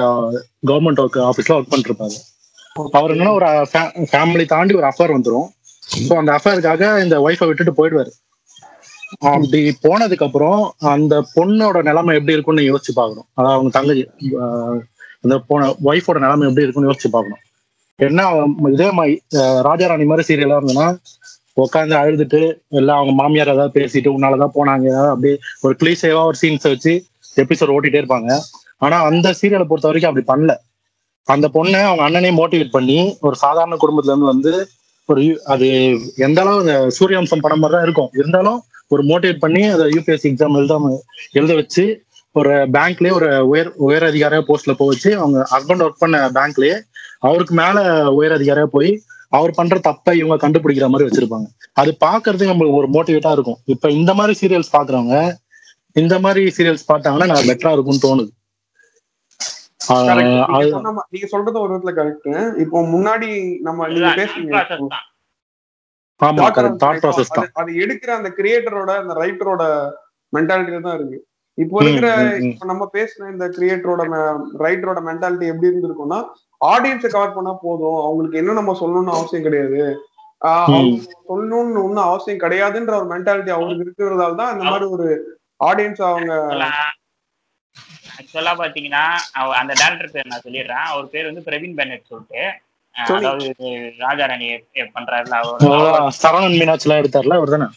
கவர்மெண்ட் ஒர்க் ஆஃபீஸ்ல ஒர்க் பண்ணிருப்பாரு. அவர் என்னன்னா ஒரு ஃபேமிலி தாண்டி ஒரு அஃபேர் வந்துரும். ஸோ அந்த அஃபேருக்காக இந்த ஒய்ஃபை விட்டுட்டு போயிடுவாரு. அப்படி போனதுக்கு அப்புறம் அந்த பொண்ணோட நிலைமை எப்படி இருக்கும்னு யோசிச்சு பாக்கணும் அதாவது அவங்க தங்கச்சி அந்த போன ஒய்ஃபோட நிலைமை எப்படி இருக்கும்னு யோசிச்சு பார்க்கணும். என்ன இதே மாதிரி ராஜாராணி மாதிரி சீரியலாக இருந்ததுன்னா உட்காந்து அழுதுட்டு எல்லாம் அவங்க மாமியார் ஏதாவது பேசிட்டு உன்னாலதான் போனாங்க ஏதாவது அப்படியே ஒரு கிளீசேவா ஒரு சீன்ஸ் வச்சு எபிசோட் ஓட்டிட்டே இருப்பாங்க. ஆனா அந்த சீரியலை பொறுத்த வரைக்கும் அப்படி பண்ணல. அந்த பொண்ணை அவங்க அண்ணனே மோட்டிவேட் பண்ணி ஒரு சாதாரண குடும்பத்துல இருந்து வந்து ஒரு அது எந்த அளவு அந்த சூரியவம்சம் படம் மாதிரி தான் இருக்கும். இருந்தாலும் ஒரு மோட்டிவேட் பண்ணி அதை யூபிஎஸ்சி எக்ஸாம் எழுதாம எழுத வச்சு ஒரு பேங்க்லயே ஒரு உயர் உயர் அதிகாரியா போஸ்ட்ல போக வச்சு அவங்க ஹஸ்பண்ட் ஒர்க் பண்ண பேங்க்லயே அவருக்கு மேல உயர் அதிகாரியா போய் அவர் பண்ற தப்பை இவங்க கண்டுபிடிக்கிற மாதிரி வச்சிருப்பாங்க. அது பாக்குறதுக்கு நம்மளுக்கு ஒரு மோட்டிவேட்டா இருக்கும். இப்ப இந்த மாதிரி சீரியல்ஸ் பாக்குறவங்க இந்த மாதிரி சீரியல்ஸ் பார்த்தாங்கன்னா நான் பெட்டரா இருக்கும்னு தோணுது. நீங்க சொல்றது ஒரு விதத்துல கரெக்ட் இப்போ முன்னாடி நம்ம நீங்க தான். அது- அது எடுக்கிற அந்த கிரியேட்டரோட அந்த ரைட்டரோட மென்டாலிட்டியில தான் இருக்கு. இப்போ இருக்கிற. இப்ப நம்ம பேசுன இந்த கிரியேட்டரோட ரைட்டரோட மென்டாலிட்டி எப்படி இருந்திருக்கும்னா ஆடியன்ஸை கவர் பண்ணா போதும். அவங்களுக்கு என்ன நம்ம சொல்லணும்னு அவசியம் கிடையாது. சொல்லணும்னு ஒன்னும் அவசியம் கிடையாதுன்ற ஒரு மென்டாலிட்டி அவங்களுக்கு இருக்கிறதால தான் இந்த மாதிரி ஒரு ஆடியன்ஸ் அவங்க ஆக்சுவலா பாத்தீங்கன்னா அந்த டேரக்டர் பேர் நான் சொல்லிடுறேன். அவர் பேர் வந்து பிரவீன் பெனட் சொல்லிட்டு. அதாவது ராஜாராணி பண்றாருல அவர் சரவணன் மீனாட்சி எல்லாம் எடுத்தார்ல அவர் தானே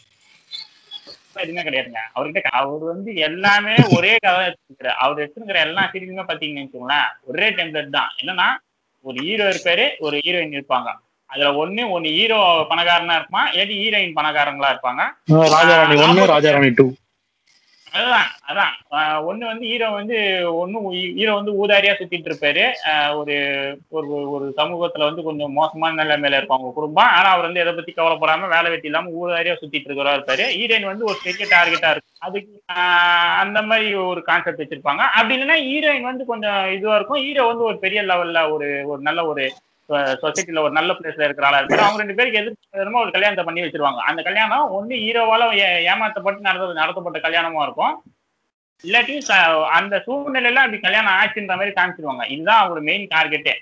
எதுவுமே கிடையாதுங்க. அவர்கிட்ட அவர் வந்து எல்லாமே ஒரே கதை எடுத்துக்கிறார் அவர் எடுத்துக்கிற எல்லா சீரியலுமே பாத்தீங்கன்னு வச்சுக்கோங்களேன் ஒரே டெம்ப்ளேட் தான். என்னன்னா ஒரு ஹீரோ இருப்பாரு ஒரு ஹீரோயின் இருப்பாங்க. அதுல ஒண்ணு ஒண்ணு ஹீரோ பணக்காரனா இருப்பான் இல்லாட்டி ஹீரோயின் பணக்காரங்களா இருப்பாங்க. ராஜாராணி ஒன்னு ராஜாராணி டூ அதுதான் அதான். ஒண்ணு வந்து ஹீரோ வந்து ஒண்ணு ஹீரோ வந்து ஊதாரியா சுத்திட்டு இருப்பாரு. ஒரு ஒரு ஒரு சமூகத்துல வந்து கொஞ்சம் மோசமான நிலைமையில இருக்கும் அவங்க குடும்பம். ஆனா அவர் வந்து எதை பத்தி கவலைப்படாம வேலை வெட்டி இல்லாம ஊதாரியா சுத்திட்டு இருக்கிறா இருப்பாரு. ஹீரோயின் வந்து ஒரு பெரிய டார்கெட்டா இருக்கு அதுக்கு அந்த மாதிரி ஒரு கான்செப்ட் வச்சிருப்பாங்க. அப்படி இல்லைன்னா ஹீரோயின் வந்து கொஞ்சம் இதுவா இருக்கும். ஹீரோ வந்து ஒரு பெரிய லெவல்ல ஒரு ஒரு நல்ல ஒரு சொசைட்டில ஒரு நல்ல பிளேஸ்ல இருக்கிற ஆளா இருக்காரு அவங்க ரெண்டு பேருக்கு எதிர்ப்பு ஒரு கல்யாணத்தை பண்ணி வச்சிருவாங்க. அந்த கல்யாணம் ஒண்ணு ஹீரோவால ஏமாத்தப்பட்டு நடந்த நடத்தப்பட்ட கல்யாணமா இருக்கும். இல்லாட்டி அந்த சூழ்நிலையில அப்படி கல்யாணம் ஆச்சுன்ற மாதிரி காமிச்சிருவாங்க. இதுதான் அவங்களோட மெயின் டார்கெட்டே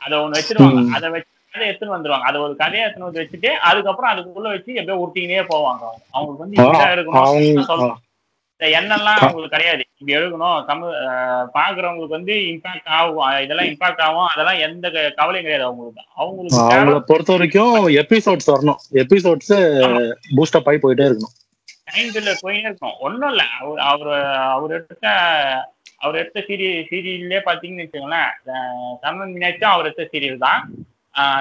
அதை ஒண்ணு வச்சிருவாங்க. அதை வச்சு அதை எடுத்துன்னு வந்துருவாங்க. அதை ஒரு கதையை எடுத்துன்னு வந்து வச்சுட்டு அதுக்கப்புறம் அதுக்குள்ள வச்சு எப்படியோ உருட்டிக்கினே போவாங்க அவங்க. அவங்களுக்கு வந்து இருக்கணும் அவங்க இந்த எண்ணெல்லாம் அவங்களுக்கு கிடையாது. இப்படி எழுதணும் அஹ் பாக்குறவங்களுக்கு வந்து இம்பாக்ட் ஆகும். இதெல்லாம் இம்பாக்ட் ஆகும். அதெல்லாம் எந்த கவலையும் கிடையாது அவங்களுக்கு. அவங்களுக்கு அவங்கள பொறுத்த வரைக்கும் எபிசோட்ஸ் வரணும். எபிசோட்ஸ் பூஸ்டப் ஆகி போயிட்டே இருக்கணும். டைம் கில்லர் போயிட்டே இருக்கும் ஒன்றும் இல்லை. அவர் அவர் அவர் எடுத்த அவர் எடுத்த சீரியல் சீரியல்லே பார்த்தீங்கன்னு வச்சுக்கோங்களேன் சரவணன் மீனாட்சியும் அவர் எடுத்த சீரியல் தான்.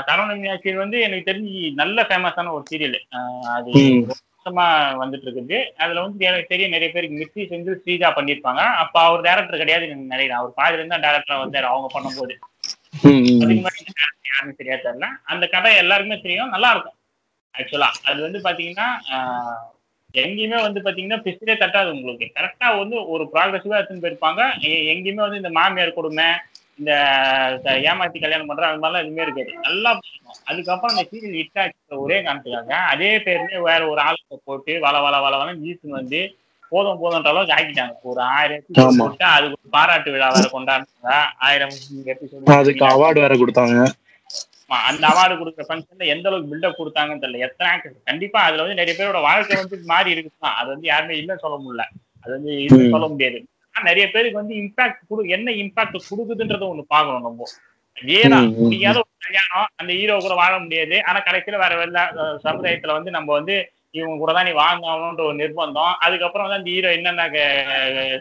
சரவணன் மீனாட்சி வந்து எனக்கு தெரிஞ்சு நல்ல ஃபேமஸான ஒரு சீரியல். அது. வருஷமா வந்துட்டு இருக்குது அதுல வந்து எனக்கு தெரியும் நிறைய பேருக்கு மிஸ்ஸி செஞ்சு ஸ்ரீஜா பண்ணியிருப்பாங்க அப்ப அவர் டேரக்டர் கிடையாது எனக்கு நினைக்கிறேன். அவர் பாதில இருந்தா டேரக்டரா வந்தாரு அவங்க பண்ணும்போது. யாருன்னு சரியா தெரியல. அந்த கதை எல்லாருக்குமே தெரியும். நல்லா இருக்கும். ஆக்சுவலா அது வந்து பாத்தீங்கன்னா எங்கேயுமே வந்து பாத்தீங்கன்னா பிஸ்டே தட்டாது உங்களுக்கு. கரெக்டா வந்து ஒரு ப்ராக்ரஸிவா எடுத்துன்னு போயிருப்பாங்க. எங்கேயுமே வந்து இந்த மாமியார் கொடுமை இந்த ஏமாத்தி கல்யாணம் பண்ற அந்த மாதிரிலாம் எதுவுமே இருக்காது. நல்லா அதுக்கப்புறம் அந்த சீரியல் ஹிட் ஆச்சு ஒரே காமிச்சிருக்காங்க அதே பேர்லயே வேற ஒரு ஆளுக்கு போட்டு வள வள வள வள ஜீத்துன்னு வந்து போதும் போதுன்ற அளவுக்கு ஆக்கிட்டாங்க. ஒரு ஆயிரம் ஆமா. போட்டு ஒரு பாராட்டு விழா வேற கொண்டாடுறாங்க ஆயிரம் அதுக்கு எபிசோடு அவார்டு வேற கொடுத்தாங்க. அந்த அவார்டு கொடுக்குற ஃபங்க்ஷன்ல எந்த அளவுக்கு பில்டப் கொடுத்தாங்கன்னு தெரியல. எத்தனை ஆக்டர்ஸ் கண்டிப்பா அதுல வந்து நிறைய பேரோட வாழ்க்கை வந்து மாறி இருக்குதான். அது வந்து யாருமே இல்லைன்னு சொல்ல முடியல. அது வந்து இது. சொல்ல முடியாது. நிறைய பேருக்கு வந்து இம்பாக்ட் கொடு என்ன இம்பாக்ட் கொடுக்குதுன்றத ஒண்ணு பாக்கணும் நம்ம. ஏன்னா. முடியாத ஒரு கல்யாணம் அந்த ஹீரோ கூட வாழ முடியாது. ஆனா கடைசியில வேற வெளில சமுதாயத்துல வந்து நம்ம வந்து இவங்க கூட தான் நீ வாங்கணும்ன்ற ஒரு நிர்பந்தம். அதுக்கப்புறம் வந்து அந்த ஹீரோ என்னென்ன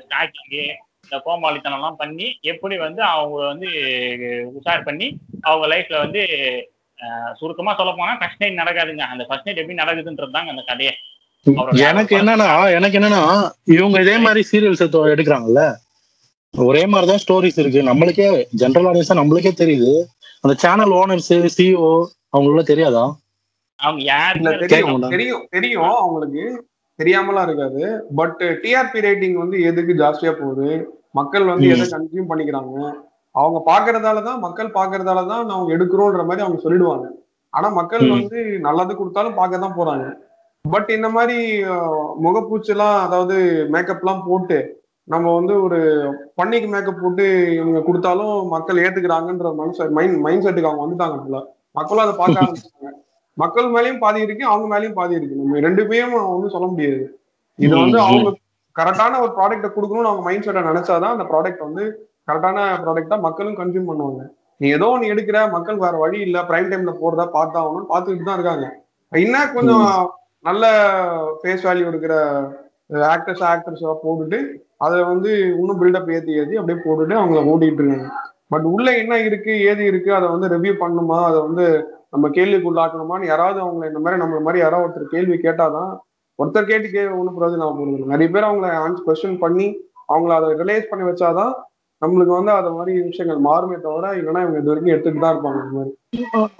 ஸ்டாக்கிங்கு இந்த கோமாளித்தனம் எல்லாம் பண்ணி எப்படி வந்து அவங்க வந்து உஷார் பண்ணி அவங்க லைஃப்ல வந்து சுருக்கமா சொல்ல போனா ஃபர்ஸ்ட் நைட் நடக்காதுங்க. அந்த ஃபர்ஸ்ட் நைட் எப்படி நடக்குதுன்றது தாங்க அந்த கதையே. எனக்கு என்னன்னா எனக்கு என்னன்னா இவங்க இதே மாதிரி சீரியல்ஸ் எடுக்கிறாங்கல்ல ஒரே மாதிரிதான் ஸ்டோரிஸ் இருக்கு. நம்மளுக்கே ஜென்ரல் ஆடியன்ஸா நம்மளுக்கே தெரியுது. அந்த சேனல் ஓனர்ஸ் சிஓ அவங்களுக்கு தெரியாதா? அவங்க யாருமே தெரியும். தெரியும். தெரியும் அவங்களுக்கு. தெரியாமலாம் இருக்காது. பட் டிஆர்பி ரேட்டிங் வந்து எதுக்கு ஜாஸ்தியா போகுது? மக்கள் வந்து. எதை கன்சியூம் பண்ணிக்கிறாங்க? அவங்க பாக்குறதால தான் மக்கள் பாக்குறதால தான் நாங்க எடுக்கிறோன்ற மாதிரி அவங்க சொல்லிடுவாங்க. ஆனா மக்கள். வந்து நல்லது கொடுத்தாலும் பார்க்க தான் போறாங்க. பட் இந்த மாதிரி முகப்பூச்செல்லாம் அதாவது மேக்கப்லாம் போட்டு நம்ம வந்து ஒரு பண்ணிக்கு மேக்கப் போட்டு இவங்க கொடுத்தாலும் மக்கள் ஏத்துக்கிறாங்கன்ற மனசு மைண்ட் மைண்ட் செட்டுக்கு அவங்க வந்துட்டாங்க ஆ. மக்களும் அதை பார்க்க ஆரம்பிச்சாங்க மக்கள் மேலயும் பாதி இருக்கு அவங்க மேலயும் பாதி இருக்கு. நம்ம ரெண்டுமே ஒன்றும் சொல்ல முடியாது. இது வந்து. அவங்க கரெக்டான ஒரு ப்ராடக்ட்டை கொடுக்கணும்னு அவங்க மைண்ட் செட்டை நினைச்சாதான் அந்த ப்ராடக்ட் வந்து கரெக்டான ப்ராடக்ட்டா மக்களும் கன்சியூம் பண்ணுவாங்க. நீ ஏதோ ஒன்று எடுக்கிற மக்கள் வேற வழி இல்ல பிரைம் டைம்ல போறதா பார்த்தாகணும்னு பார்த்துக்கிட்டு தான் இருக்காங்க. இன்னும் கொஞ்சம் நல்ல ஃபேஸ் வேல்யூ எடுக்கிற ஆக்டர்ஸ் ஆக்டர்ஸாக போட்டுட்டு அதை வந்து இன்னும் பில்டப் ஏற்றி ஏற்றி அப்படியே போட்டுட்டு அவங்கள ஓட்டிட்டு இருக்காங்க. பட் உள்ள என்ன இருக்கு ஏது இருக்கு அதை வந்து ரிவ்யூ பண்ணணுமா அதை வந்து நம்ம கேள்விக்குள்ளாக்கணுமான்னு யாராவது அவங்க இந்த மாதிரி நம்மள மாதிரி யாராவது ஒருத்தர் கேள்வி கேட்டாதான் ஒருத்தர் கேட்டு கே ஒன்றும் பிரயோஜனம் போகிறது நிறைய பேர் அவங்கள ஆன்ஸ் கொஸ்டின் பண்ணி அவங்கள அதை ரிலைஸ் பண்ணி வச்சாதான் நம்மளுக்கு வந்து அது மாதிரி விஷயங்கள் மாறுமே தவிர இல்லைன்னா இவங்க இது வரைக்கும் எடுத்துட்டு தான் இருப்பாங்க இந்த மாதிரி.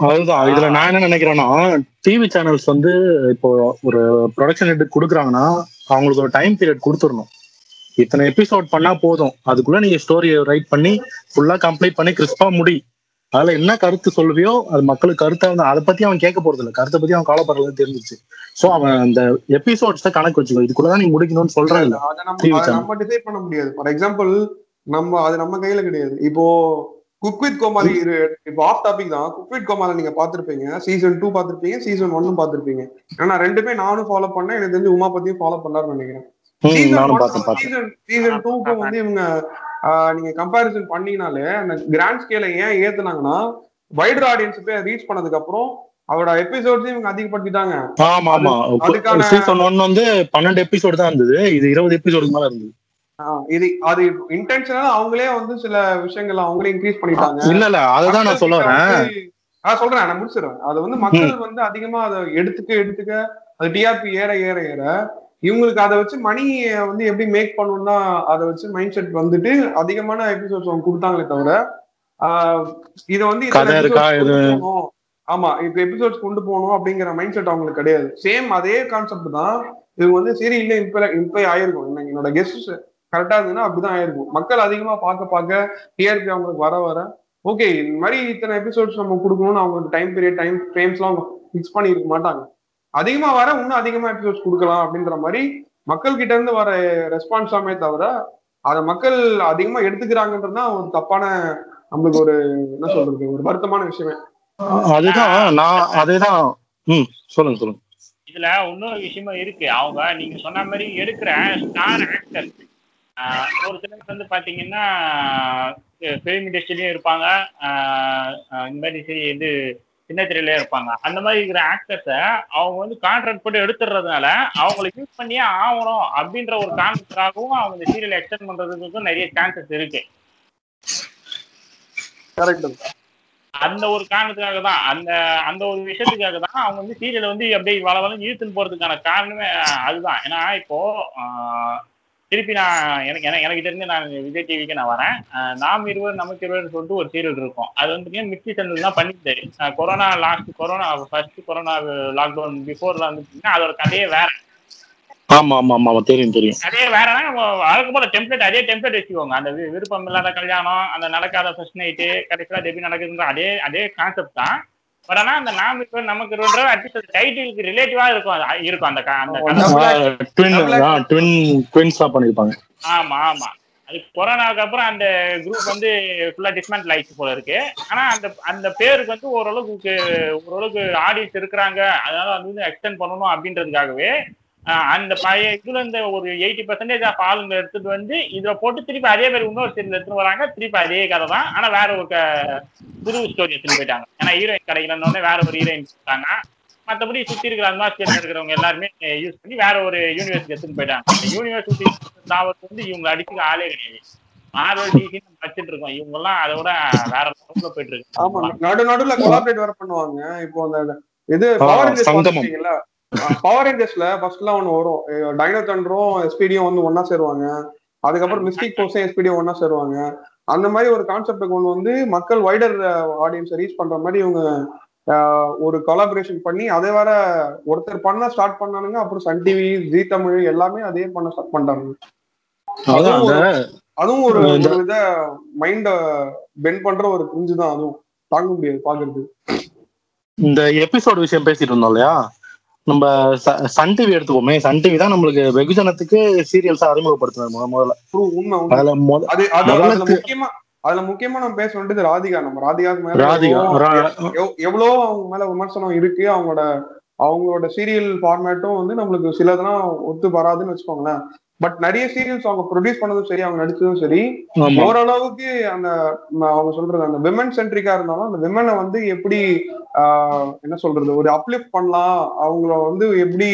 அதுதான். இதுல நான் என்ன நினைக்கிறேன்னா டிவி சேனல்ஸ் வந்து இப்போ ஒரு ப்ரொடக்ஷன் ஹெட் கொடுக்குறாங்கன்னா அவங்களுக்கு ஒரு டைம் பீரியட் கொடுத்துடணும். இத்தனை எபிசோட் பண்ணா போதும். அதுக்குள்ள நீங்க ஸ்டோரியை ரைட் பண்ணி ஃபுல்லா கம்ப்ளீட் பண்ணி கிறிஸ்பா முடி. அதுல என்ன கருத்து சொல்லுவியோ அது மக்களுக்கு கருத்தா இருந்தா அதை பத்தி அவன் கேட்க போறது இல்ல கருத்தை பத்தி அவன் கவலைப்படுறது தெரிஞ்சிச்சு சோ அவன் அந்த எபிசோட்ஸ கணக்கு வச்சுக்கோ இதுக்குள்ளதான் நீ முடிக்கணும்னு சொல்றான். இல்ல. நம்ம டிசைட் பண்ண முடியாது. ஃபார் எக்ஸாம்பிள் நம்ம அது நம்ம கையில கிடையாது. இப்போ குக் வித் கோமாளி இப்போ ஆஃப் டாபிக் தான். குக் வித் கோமாளி நீங்க பாத்திருப்பீங்க சீசன் டூ பாத்திருப்பீங்க சீசன் ஒன்னும் பாத்திருப்பீங்க ஏன்னா ரெண்டுமே நானும் ஃபாலோ பண்ணேன். எனக்கு தெரிஞ்சு உமா பத்தியும் ஃபாலோ பண்ணலாம்னு நினைக்கிறேன். சீசன் சீசன் வந்து இவங்க நீங்க கம்பேரிசன் பண்ணீங்கனாலே அந்த கிராண்ட் ஸ்கேல ஏன் ஏத்துனாங்கன்னா வைடர் ஆடியன்ஸ் போய் ரீச் பண்ணதுக்கு அப்புறம் அவரோட எபிசோட்ஸ் இவங்க அதிகப்படுத்திட்டாங்க. ஆமா ஆமா. சீசன் ஒன் வந்து பன்னெண்டு எபிசோடு தான் இருந்தது. இது இருபது எபிசோடுக்கு மேல இருந்தது. இது அது இன்டென்ஷனலா அவங்களே வந்து சில விஷயங்கள் அவங்களே இன்க்ரீஸ் பண்ணிட்டாங்க. இல்ல இல்ல அதுதான் நான் சொல்ல வரேன் நான் சொல்றேன் நான் முடிச்சிடுறேன். அது வந்து மக்கள் வந்து அதிகமா அதை எடுத்துக்க எடுத்துக்க அது டிஆர்பி ஏற ஏற ஏற இவங்களுக்கு அதை வச்சு மணி வந்து எப்படி மேக் பண்ணணும்னா அதை வச்சு மைண்ட் செட் வந்துட்டு அதிகமான எபிசோட்ஸ் அவங்க கொடுத்தாங்களே தவிர ஆஹ் இதை வந்து இது-. ஆமா இப்ப எபிசோட்ஸ் கொண்டு போகணும் அப்படிங்கிற மைண்ட் செட் அவங்களுக்கு கிடையாது. சேம் அதே கான்செப்ட் தான். இவங்க வந்து சீரியல்ல இம்ப்ளை இம்ப்ளை ஆயிருக்கும். என்ன என்னோட கெஸ்ட் கரெக்டா இருந்ததுன்னா அப்படிதான் ஆயிருக்கும். மக்கள் அதிகமா பார்க்க பார்க்க டிஆர்பி அவங்களுக்கு வர வர ஓகே இந்த மாதிரி இத்தனை எபிசோட்ஸ் நம்ம கொடுக்கணும்னு அவங்களுக்கு டைம் பீரியட் டைம் ஃப்ரேம்ஸ்லாம் ஃபிக்ஸ் பண்ணி இருக்க மாட்டாங்க. அதிகமா வர இன்னும் அதிகமா எபிசோட்ஸ் கொடுக்கலாம் அப்படின்ற மாதிரி மக்கள் கிட்ட இருந்து வர ரெஸ்பான்ஸாமே தவிர அதை மக்கள் அதிகமா எடுத்துக்கிறாங்கன்றது ஒரு தப்பான நம்மளுக்கு ஒரு என்ன சொல்றது ஒரு வருத்தமான விஷயமே. அதுதான் நான் அதேதான். ம் சொல்லுங்க சொல்லுங்க. இதுல இன்னொரு விஷயமும் இருக்கு. அவங்க நீங்க சொன்ன மாதிரி எடுக்கிற ஸ்டார் ஆக்டர் ஒரு சிலர் வந்து பாத்தீங்கன்னா ஃபிலிம் இண்டஸ்ட்ரியிலயும் இருப்பாங்க. இந்த மாதிரி இது சின்ன திரையிலே இருப்பாங்க. அந்த மாதிரி இருக்கிற ஆக்டர்ஸை அவங்க வந்து கான்ட்ராக்ட் போட்டு எடுத்துடுறதுனால அவங்களை யூஸ் பண்ணியே ஆகணும் அப்படின்ற ஒரு காரணத்துக்காகவும் அவங்க இந்த சீரியல் எக்ஸ்டெண்ட் பண்றதுக்கும் நிறைய சான்சஸ் இருக்கு. அந்த ஒரு காரணத்துக்காக தான் அந்த அந்த ஒரு விஷயத்துக்காக தான் அவங்க வந்து சீரியலை வந்து அப்படியே வள வளம் இழுத்துன்னு போறதுக்கான காரணமே அதுதான். ஏன்னா இப்போ திருப்பி நான் எனக்கு எனக்கு எனக்கு தெரிஞ்சு நான் விஜய் டிவிக்கு நான் வரேன். நாம் இருவர் நமக்கு இருவர் சொல்லிட்டு ஒரு சீரியல் இருக்கும். அது வந்து மிக்சி சேனல் தான் பண்ணிட்டு corona last corona first corona lockdown பிஃபோர்ல வந்து அதோட கதையே வேற. ஆமா ஆமா ஆமா தெரியும் தெரியும். அதே வேறனா வழக்கம் போல டெம்ப்ளேட் அதே டெம்ப்ளேட் வச்சுக்கோங்க. அந்த விருப்பம் இல்லாத கல்யாணம் அந்த நடக்காத ஃபர்ஸ்ட் நைட்டு கடைசியில் அது எப்படி நடக்குதுன்ற அதே அதே கான்செப்ட் தான். பட் ஆனா அந்த நாம் இப்போ நமக்கு இருன்ற அட்லீஸ்ட் டைட்டிலுக்கு ரிலேட்டிவா இருக்கும். இருக்கும் அந்த அந்த ட்வின் ட்வின்ஸா பண்ணிருப்பாங்க ஆமா ஆமா. அது கொரோனாவுக்கு அப்புறம் அந்த குரூப் வந்து ஃபுல்லா டிஸ்மேண்டில் ஆயிடுச்சு போல இருக்கு. ஆனா அந்த அந்த பேருக்கு வந்து ஓரளவுக்கு ஓரளவுக்கு ஆடியன்ஸ் இருக்கிறாங்க. அதனால அது வந்து எக்ஸ்டெண்ட் பண்ணணும் அப்படின்றதுக்காகவே அந்த பழைய இதுல இந்த ஒரு எயிட்டி பர்சன்டேஜ் ஆஃப் ஆளுங்க எடுத்துட்டு வந்து இதுல போட்டு திருப்பி அதே மாதிரி இன்னொரு சீரியல் எடுத்துட்டு வராங்க. திருப்பி அதே கதை தான். ஆனா வேற ஒரு புது ஸ்டோரி எடுத்துட்டு போயிட்டாங்க. ஏன்னா ஹீரோயின் கிடைக்கலன்னு வேற ஒரு ஹீரோயின் போட்டாங்க மத்தபடி சுத்தி இருக்கிற அட்மாஸ்பியர் இருக்கிறவங்க எல்லாருமே யூஸ் பண்ணி வேற ஒரு யூனிவர்சிட்டி எடுத்துட்டு போயிட்டாங்க. யூனிவர்சிட்டி தாவத்து வந்து இவங்க அடிச்சுக்க ஆளே கிடையாது. மார்வல் டிசி வச்சுட்டு இருக்கோம். இவங்க எல்லாம் அதை விட வேற லெவல்ல போயிட்டு ஆமா. இருக்கு நடு நடுல கொலாபரேட் வேற பண்ணுவாங்க. இப்போ அந்த இது பவர் பவர் ரேஞ்சர்ஸ்ல ஃபர்ஸ்ட் எல்லாம் ஒண்ணு வரும். டைனோ தண்டரும் எஸ்பிடியும் வந்து ஒண்ணா சேருவாங்க. அதுக்கப்புறம் மிஸ்டிக் ஃபோர்ஸும் எஸ்பிடியும் ஒண்ணா சேருவாங்க. அந்த மாதிரி ஒரு கான்செப்ட் கொண்டு வந்து மக்கள் வைடர் ஆடியன்ஸ் ரீச் பண்ற மாதிரி இவங்க ஆஹ், ஒரு கொலாபரேஷன் பண்ணி அதை வேற ஒருத்தர் பண்ண ஸ்டார்ட் பண்ணானுங்க அப்புறம் சன் டிவி ஜி தமிழ் எல்லாமே அதே பண்ண ஸ்டார்ட் பண்றாங்க அதுவும் ஒரு வித மைண்ட பெண்ட் பண்ற ஒரு குஞ்சு தான் அதுவும் தாங்க முடியாது பாக்குறது இந்த எபிசோட் விஷயம் பேசிட்டு இருந்தோம் இல்லையா? நம்ம சன் டிவி எடுத்துக்கோமே சன் டிவி தான் நம்மளுக்கு வெகுஜனத்துக்கு சீரியல்ஸ் அறிமுகப்படுத்தினார் முத முதல்ல முதல்ல முக்கியமா அதுல முக்கியமா நம்ம பேச வேண்டியது ராதிகா. நம்ம ராதிகா எவ்வளவோ- ரா- எவ்- எவ்வளவோ அவங்க மேல விமர்சனம் இருக்கு அவங்களோட அவங்களோட சீரியல் ஃபார்மேட்டும் வந்து நம்மளுக்கு சிலதெல்லாம் ஒத்து வராதுன்னு வச்சுக்கோங்களேன். பட் நிறைய சீரியல்ஸ் அவங்க ப்ரொடியூஸ் பண்ணதும் சரி அவங்க நடிச்சதும் சரி ஓரளவுக்கு அந்த அவங்க சொல்றது அந்த விமன் சென்ட்ரிக்கா இருந்தாலும் அந்த விமனை வந்து எப்படி என்ன சொல்றது ஒரு அப்லிஃப்ட் பண்ணலாம் அவங்கள வந்து எப்படி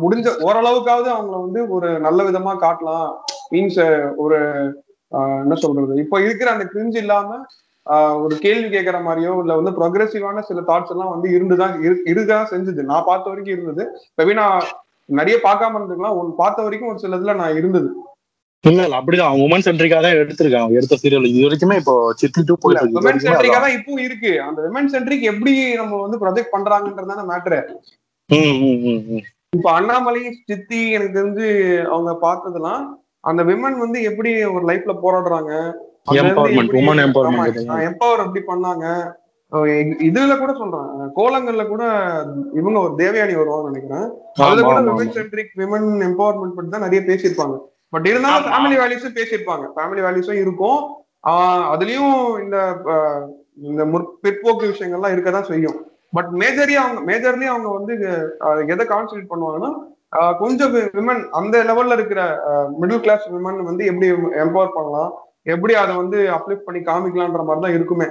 முடிஞ்ச ஓரளவுக்காவது அவங்கள வந்து ஒரு நல்ல விதமா காட்டலாம். மீன்ஸ் ஒரு என்ன சொல்றது இப்போ இருக்கிற அந்த கிரிஞ்சு இல்லாம ஆஹ், ஒரு கேள்வி கேட்கற மாதிரியோ இல்ல வந்து ப்ரொக்ரெசிவான சில தாட்ஸ் எல்லாம் வந்து இருந்துதான் இரு- இருக்கதான் செஞ்சது. நான் பார்த்த வரைக்கும் இருந்தது. மேபி நான் நிறைய பார்க்காம இருந்துக்கலாம் ஒன்னு பார்த்த வரைக்கும் ஒரு சில இதுல நான் இருந்தது. இல்ல இல்ல அப்படிதான். உமன் சென்ட்ரிக்கா தான் எடுத்திருக்காங்க எடுத்த சீரியல் இது வரைக்குமே இப்போ சித்தி டூ போயிட்டு வரைக்குமே சென்ட்ரிக்கா. தான் இப்போ இருக்கு. அந்த விமன் சென்ட்ரிக் எப்படி நம்ம வந்து ப்ரொஜெக்ட் பண்றாங்கன்றதான மேட்ரு ம், ம், ம், ம். இப்போ அண்ணாமலை சித்தி எனக்கு தெரிஞ்சு அவங்க பார்த்ததெல்லாம் அந்த விமன் வந்து எப்படி ஒரு லைஃப்ல போராடுறாங்க? Woman empowerment. எம்பவர் எப்படி பண்ணாங்க. இதுல கூட சொல்றேன் கோலங்கள்ல கூட இவங்க ஒரு தேவயானி வருவாங்க நினைக்கிறேன். அதுல கூட விமன். சென்ட்ரிக் விமன் எம்பவர்மெண்ட் பத்தி தான் நிறைய பேசியிருப்பாங்க. பட் இருந்தாலும். ஃபேமிலி வேல்யூஸும் பேசியிருப்பாங்க. ஃபேமிலி வேல்யூஸும் இருக்கும். அதுலயும் இந்த இந்த பிற்போக்கு விஷயங்கள்லாம் இருக்கதான் செய்யும். பட் மேஜர்லி அவங்க மேஜர்லி அவங்க வந்து எதை கான்சென்ட்ரேட் பண்ணுவாங்கன்னா கொஞ்சம் விமன் அந்த லெவல்ல இருக்கிற மிடில் கிளாஸ் விமன் வந்து எப்படி எம்பவர் பண்ணலாம்? எப்படி அதை வந்து அப்லிஃப்ட் பண்ணி காமிக்கலான்ற மாதிரி தான் இருக்குமே.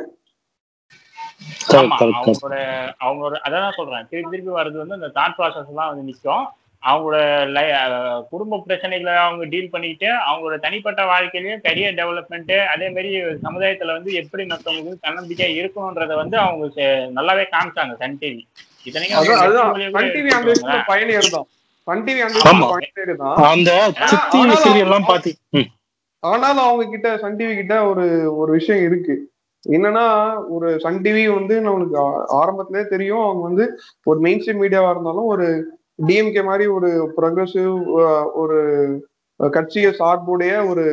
அவங்களோட அவங்களோட அதான் சொல்றேன். திருப்பி திருப்பி வர்றது வந்து அந்த தாட் ப்ராசஸ் எல்லாம் வந்து நிற்கும் அவங்களோட லை- குடும்ப பிரச்சனைகளை அவங்க டீல் பண்ணிக்கிட்டு அவங்களோட தனிப்பட்ட வாழ்க்கையிலயும் கரியர் டெவலப்மெண்ட் அதே மாதிரி சமுதாயத்துல வந்து எப்படி மற்றவங்களுக்கு தன்னம்பிக்கை இருக்கணும்ன்றத வந்து அவங்க நல்லாவே காமிச்சாங்க சன் டிவி ஆனாலும் அவங்க கிட்ட சன் டிவி கிட்ட ஒரு ஒரு விஷயம் இருக்கு. என்னன்னா ஒரு சன் டிவி வந்து நம்மளுக்கு ஆ- ஆரம்பத்திலே தெரியும். அவங்க வந்து ஒரு மெயின் ஸ்ட்ரீம் மீடியாவா இருந்தாலும் ஒரு டிஎம்கே மாதிரி ஒரு ப்ரொக்ரெசிவ் ஒரு கட்சியை சார்புடைய ஒரு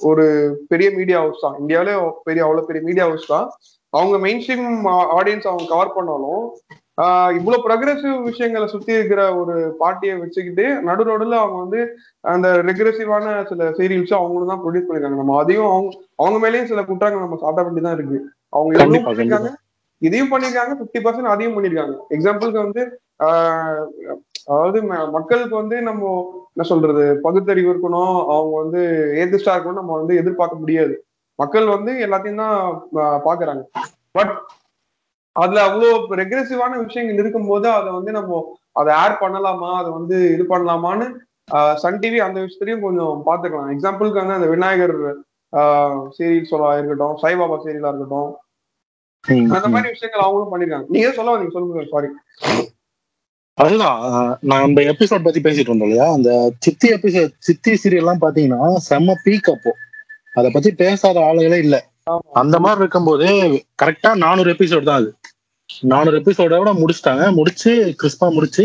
ஒரு பெரிய மீடியா ஹவுஸ் தான். இந்தியாவிலே பெரிய அவ்வளவு பெரிய மீடியா ஹவுஸ் தான். அவங்க மெயின் ஸ்ட்ரீம் ஆடியன்ஸ் அவங்க கவர் பண்ணாலும் இவ்வளவு ப்ரொக்ரெசிவ் விஷயங்களை சுத்தி இருக்கிற ஒரு பார்ட்டியை வச்சுக்கிட்டு நடு நடுல அவங்க வந்து அந்த ரெக்ரெசிவான சில சீரியல்ஸ் அவங்களும் தான் ப்ரொடியூஸ் பண்ணிருக்காங்க நம்ம அதையும் அவங்க அவங்க மேலேயும் சில குற்றங்கள் நம்ம சாட்ட வேண்டியதான் இருக்கு. அவங்க எவ்வளவு பண்ணிருக்காங்க இதையும் பண்ணிருக்காங்க பிப்டி பர்சன்ட் அதையும் பண்ணிருக்காங்க எக்ஸாம்பிளுக்கு வந்து அதாவது மக்களுக்கு வந்து நம்ம என்ன சொல்றது பகுத்தறிவு இருக்கணும். அவங்க வந்து ஏதிஸ்டா இருக்கணும் நம்ம வந்து எதிர்பார்க்க முடியாது. மக்கள் வந்து எல்லாத்தையும் தான் பாக்குறாங்க பட் அதுல அவ்வளவு ரெக்ரெசிவான விஷயங்கள் இருக்கும்போது அதை வந்து நம்ம அதை ஆட் பண்ணலாமா? அதை வந்து இது பண்ணலாமான்னு சன் டிவி அந்த விஷயத்துலயும் கொஞ்சம் பாத்துக்கலாம் எக்ஸாம்பிளுக்கு வந்து அந்த விநாயகர் சீரியல் சொல்ல இருக்கட்டும் சாய்பாபா சீரியலா இருக்கட்டும். அந்த. மாதிரி விஷயங்கள் அவங்களும் பண்ணிருக்காங்க. நீங்க சொல்ல வந்தீங்க சொல்லுங்க சாரி அதுதான் நம்ம எபிசோட் பத்தி பேசிட்டு இருந்தோம் இல்லையா? அந்த சித்தி எபிசோட் சித்தி சீரியல் எல்லாம் பாத்தீங்கன்னா செம்ம பீக் அப்போ. அத பத்தி பேசாத ஆளுகளே இல்ல. அந்த மாதிரி இருக்கும்போது கரெக்டா நானூறு எபிசோடு தான் அது. நானூறு எபிசோடோட முடிச்சிட்டாங்க. முடிச்சு கிறிஸ்பா முடிச்சு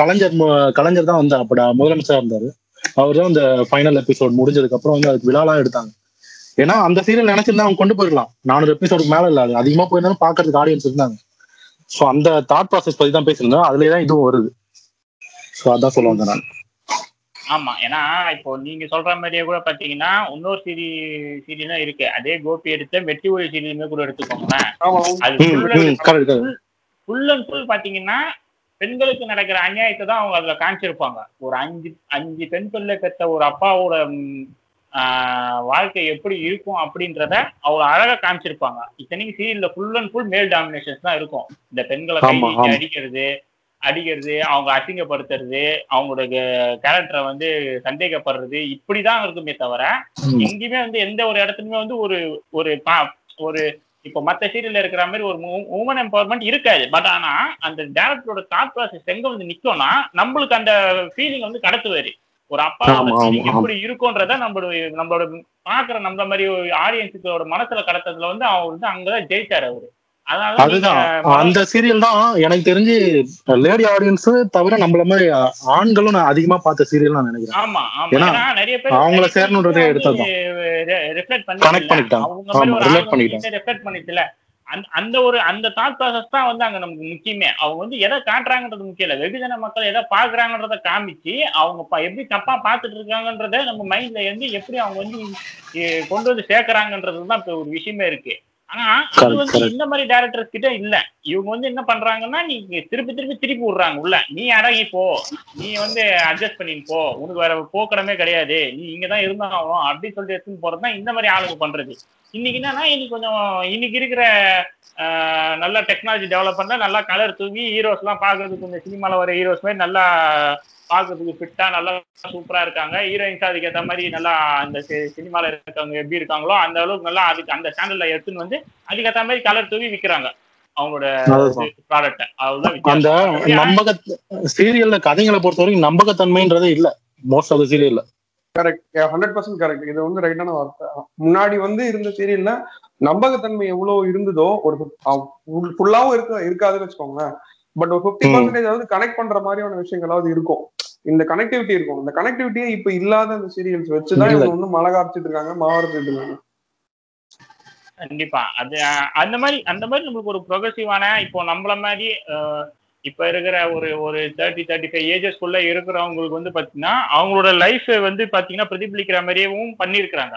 கலைஞர் கலைஞர் தான் வந்தார். அப்படா முதலமைச்சரா இருந்தாரு. அவர் தான் இந்த ஃபைனல் எபிசோட் முடிஞ்சதுக்கு அப்புறம் வந்து அதுக்கு விழாலாம் எடுத்தாங்க. ஏன்னா அந்த சீரியல் நினைச்சிருந்தா அவங்க கொண்டு போயிடலாம். நானூறு எபிசோடு மேல இல்ல அது. அதிகமா போயிருந்தாலும் பாக்குறதுக்கு ஆடியன்ஸ் இருந்தாங்க. ஸோ அந்த தாட் ப்ராசஸ் பத்தி தான் பேசியிருந்தோம். அதுலயே தான் இதுவும் வருது. ஸோ அதான் சொல்ல வந்தேன் நான். ஆமா ஏன்னா இப்போ நீங்க சொல்ற மாதிரியே கூட பாத்தீங்கன்னா இன்னொரு சீரி சீரியலும் இருக்கு. அதே கோபி எடுத்த வெற்றி ஒளி சீரியலுமே கூட எடுத்துக்கோங்களேன். ஃபுல் அண்ட் ஃபுல் பாத்தீங்கன்னா பெண்களுக்கு நடக்கிற அநியாயத்தை தான் அவங்க அதுல காமிச்சிருப்பாங்க. ஒரு அஞ்சு அஞ்சு பெண் பிள்ளை பெற்ற ஒரு அப்பாவோட வாழ்க்கை எப்படி இருக்கும் அப்படின்றத அவ்வளவு அழகா காமிச்சிருப்பாங்க. இத்தனைக்கு சீரியல்ல full and full male dominations தான் இருக்கும். இந்த பெண்களை. அடிக்கிறது அடிக்கிறது அவங்க அசிங்கப்படுத்துறது அவங்களோட கேரக்டரை வந்து சந்தேகப்படுறது இப்படிதான் இருக்குமே தவிர. எங்கேயுமே வந்து எந்த ஒரு இடத்துலயுமே வந்து ஒரு ஒரு ஒரு இப்போ மத்த சீரியல்ல இருக்கிற மாதிரி ஒரு உமன் எம்பவர்மெண்ட் இருக்காது. பட் ஆனா அந்த டேரக்டரோட தாட் ப்ராசஸ் எங்க வந்து நிக்கும்னா நம்மளுக்கு அந்த ஃபீலிங் வந்து கடத்துவாரு. ஒரு ஆமா, எப்படி இருக்கும்ன்றத நம்மளோட நம்மளோட பாக்குற நம்மள மாதிரி ஆடியன்ஸுகளோட மனசுல கடத்துறதுல வந்து அவர் வந்து அங்கதான் ஜெயிச்சாரு அவரு. அதுதான். அந்த சீரியல் தான் எனக்கு தெரிஞ்சு லேடி ஆடியன்ஸ் தவிர நம்மள மாதிரி ஆண்களும் நான் அதிகமா பார்த்த சீரியல் நான் நினைக்கிறேன். ஆமா ஆமா. ஏன்னா, ஏன்னா நிறைய பேர் அவங்கள சேரணுன்றதே பண்ணிக்கிட்டாங்க. அவங்க மாதிரி ஆமா, பண்ணிக்கிட்டாங்க. வந்து ரெஃப்ளெக்ட் பண்ணிட்டுல அந்த ஒரு அந்த தாட் ப்ராசஸ் தான் வந்து அங்க நமக்கு முக்கியமே. அவங்க வந்து எதை காட்டுறாங்கன்றது முக்கியம் இல்ல. வெகுஜன மக்கள் எதை பாக்குறாங்கன்றத காமிச்சு அவங்க எப்படி தப்பா பார்த்துட்டு இருக்காங்கன்றத நம்ம மைண்ட்ல இருந்து எப்படி அவங்க வந்து கொண்டு வந்து சேர்க்கறாங்கன்றது தான் இப்ப ஒரு விஷயமே இருக்கு. ஆனா அது வந்து. இந்த மாதிரி டேரக்டர்ஸ் கிட்ட இல்ல. இவங்க வந்து என்ன பண்றாங்கன்னா நீங்க திருப்பி திருப்பி திருப்பி விடுறாங்க உள்ள. நீ அடங்கி போ. நீ வந்து அட்ஜஸ்ட் பண்ணிட்டு போ. உனக்கு வேற போக்கடமே கிடையாது. நீ இங்கதான் இருந்தாலும் அப்படின்னு சொல்லிட்டு எடுத்துன்னு போறதுதான் இந்த மாதிரி ஆளுங்க பண்றது. இன்னைக்கு என்னன்னா இன்னைக்கு கொஞ்சம் இன்னைக்கு இருக்கிற ஆஹ், நல்ல டெக்னாலஜி டெவலப் பண்ண நல்லா கலர் தூவி ஹீரோஸ் எல்லாம் பாக்குறதுக்கு இந்த சினிமால வர ஹீரோஸ் மாதிரி நல்லா பாக்குறதுக்கு ஃபிட்டா நல்லா சூப்பரா இருக்காங்க. ஹீரோயின்ஸ் அதுக்கு ஏத்த மாதிரி நல்லா அந்த சினிமால இருக்கவங்க எப்படி இருக்காங்களோ அந்த அளவுக்கு நல்லா அதுக்கு அந்த ஸ்டாண்டர்ட்ல எடுத்துன்னு வந்து அதுக்கு ஏத்த மாதிரி கலர் தூவி விக்கிறாங்க. அவங்களோட. ப்ராடக்ட் அதுதான் அந்த. நம்பக சீரியல்ல கதைகளை பொறுத்த வரைக்கும் நம்பகத்தன்மைன்றதே இல்ல. மோஸ்ட் ஆஃப் த சீரியல்ல கரெக்ட் ஹண்ட்ரட் பர்சன்ட் கரெக்ட் இது வந்து ரைட்டான வார்த்தை. முன்னாடி வந்து இருந்த சீரியல்ல நம்பகத்தன்மை எவ்வளவு இருந்ததோ ஒரு ஃபுல்லாவும் இருக்க இருக்காதுன்னு வச்சுக்கோங்களேன். பட் ஒரு ஃபிஃப்டி. பர்சன்டேஜ் வந்து கனெக்ட் பண்ற மாதிரியான விஷயங்களாவது இருக்கும். இந்த கனெக்டிவிட்டி இருக்கும். இந்த கனெக்டிவிட்டியே இப்ப இல்லாத அந்த சீரியல்ஸ் வச்சுதான். இவங்க வந்து மழை காய்ச்சிட்டு இருக்காங்க மாவரத்துட்டு இருக்காங்க. கண்டிப்பா. அது அந்த மாதிரி அந்த மாதிரி நம்மளுக்கு ஒரு ப்ரொகசிவான இப்போ நம்மள மாதிரி இப்ப இருக்கிற ஒரு ஒரு தேர்ட்டி தேர்ட்டி ஃபைவ் ஏஜஸ்க்குள்ள இருக்கிறவங்களுக்கு வந்து பாத்தீங்கன்னா அவங்களோட லைஃப் வந்து பாத்தீங்கன்னா பிரதிபலிக்கிற மாதிரியேவும் பண்ணியிருக்கிறாங்க.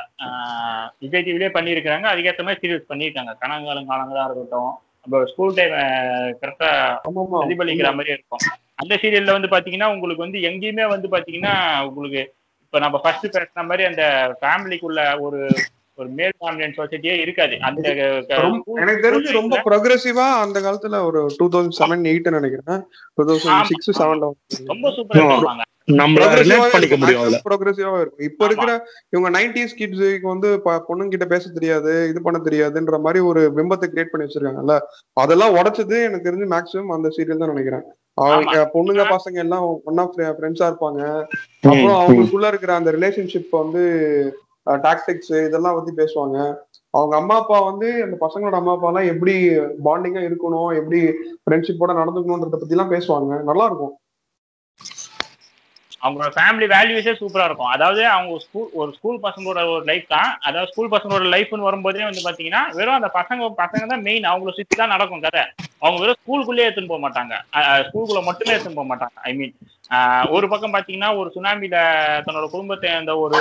விஜய் டிவிலே பண்ணியிருக்கிறாங்க. அதுக்கேற்ற மாதிரி சீரியல்ஸ் பண்ணியிருக்காங்க. கனகாலம் காலங்களா இருக்கட்டும் அப்புறம் ஸ்கூல் டைம் கரெக்டா பிரதிபலிக்கிற மாதிரி இருக்கும். அந்த சீரியல்ல வந்து பாத்தீங்கன்னா உங்களுக்கு வந்து எங்கேயுமே வந்து பாத்தீங்கன்னா உங்களுக்கு இப்ப நம்ம ஃபர்ஸ்ட் பேசுன மாதிரி அந்த ஃபேமிலிக்குள்ள ஒரு ஒரு மேல் டாமினன்ட் சொசைட்டியே இருக்காது. அந்த எனக்கு தெரிஞ்சு ரொம்ப ப்ரொக்ரெசிவா அந்த காலத்துல ஒரு டூ தௌசண்ட் செவன் எயிட் நினைக்கிறேன். டூ தௌசண்ட் சிக்ஸ் செவன்ல ரொம்ப சூப்பரா ரிலேட் பண்ணிக்க முடியும் இருக்கும். இப்ப இருக்கிற இவங்க நைன்டிஸ் கிட்ஸுக்கு வந்து பொண்ணுங்க கிட்ட பேச தெரியாது இது பண்ண தெரியாதுன்ற மாதிரி ஒரு பிம்பத்தை கிரியேட் பண்ணி வச்சிருக்காங்கல்ல அதெல்லாம் உடைச்சது எனக்கு தெரிஞ்சு மேக்ஸிமம் அந்த சீரியல் தான் நினைக்கிறேன். அவங்க பொண்ணுங்க பசங்க எல்லாம் ஒன்னா ஃப்ரெண்ட்ஸா இருப்பாங்க. அப்புறம் அவங்களுக்குள்ள இருக்கிற அந்த ரிலேஷன்ஷிப் வந்து டாக்டிக்ஸ் இதெல்லாம் பத்தி பேசுவாங்க. அவங்க அம்மா அப்பா வந்து அந்த பசங்களோட அம்மா அப்பா எல்லாம் எப்படி பாண்டிங்கா இருக்கணும் எப்படி ஃப்ரெண்ட்ஷிப்போட நடந்துக்கணும்ன்றத பத்தி எல்லாம் பேசுவாங்க. நல்லா இருக்கும். அவங்களோட ஃபேமிலி வேல்யூஸே சூப்பரா இருக்கும். அதாவது அவங்க ஸ்கூல் ஒரு ஸ்கூல் பசங்களோட ஒரு லைஃப் தான். அதாவது ஸ்கூல் பசங்களோட லைஃப்னு வரும்போதே வந்து பாத்தீங்கன்னா வெறும் அந்த பசங்க பசங்க தான் மெயின் அவங்கள சுத்தி தான் நடக்கும் கதை. அவங்க வெறும் ஸ்கூலுக்குள்ளேயே எடுத்துன்னு போக மாட்டாங்க. ஸ்கூலுக்குள்ள மட்டுமே எடுத்துன்னு போக மாட்டாங்க. ஐ மீன் ஒரு பக்கம் பாத்தீங்கன்னா ஒரு சுனாமியில தன்னோட குடும்பத்தை அந்த ஒரு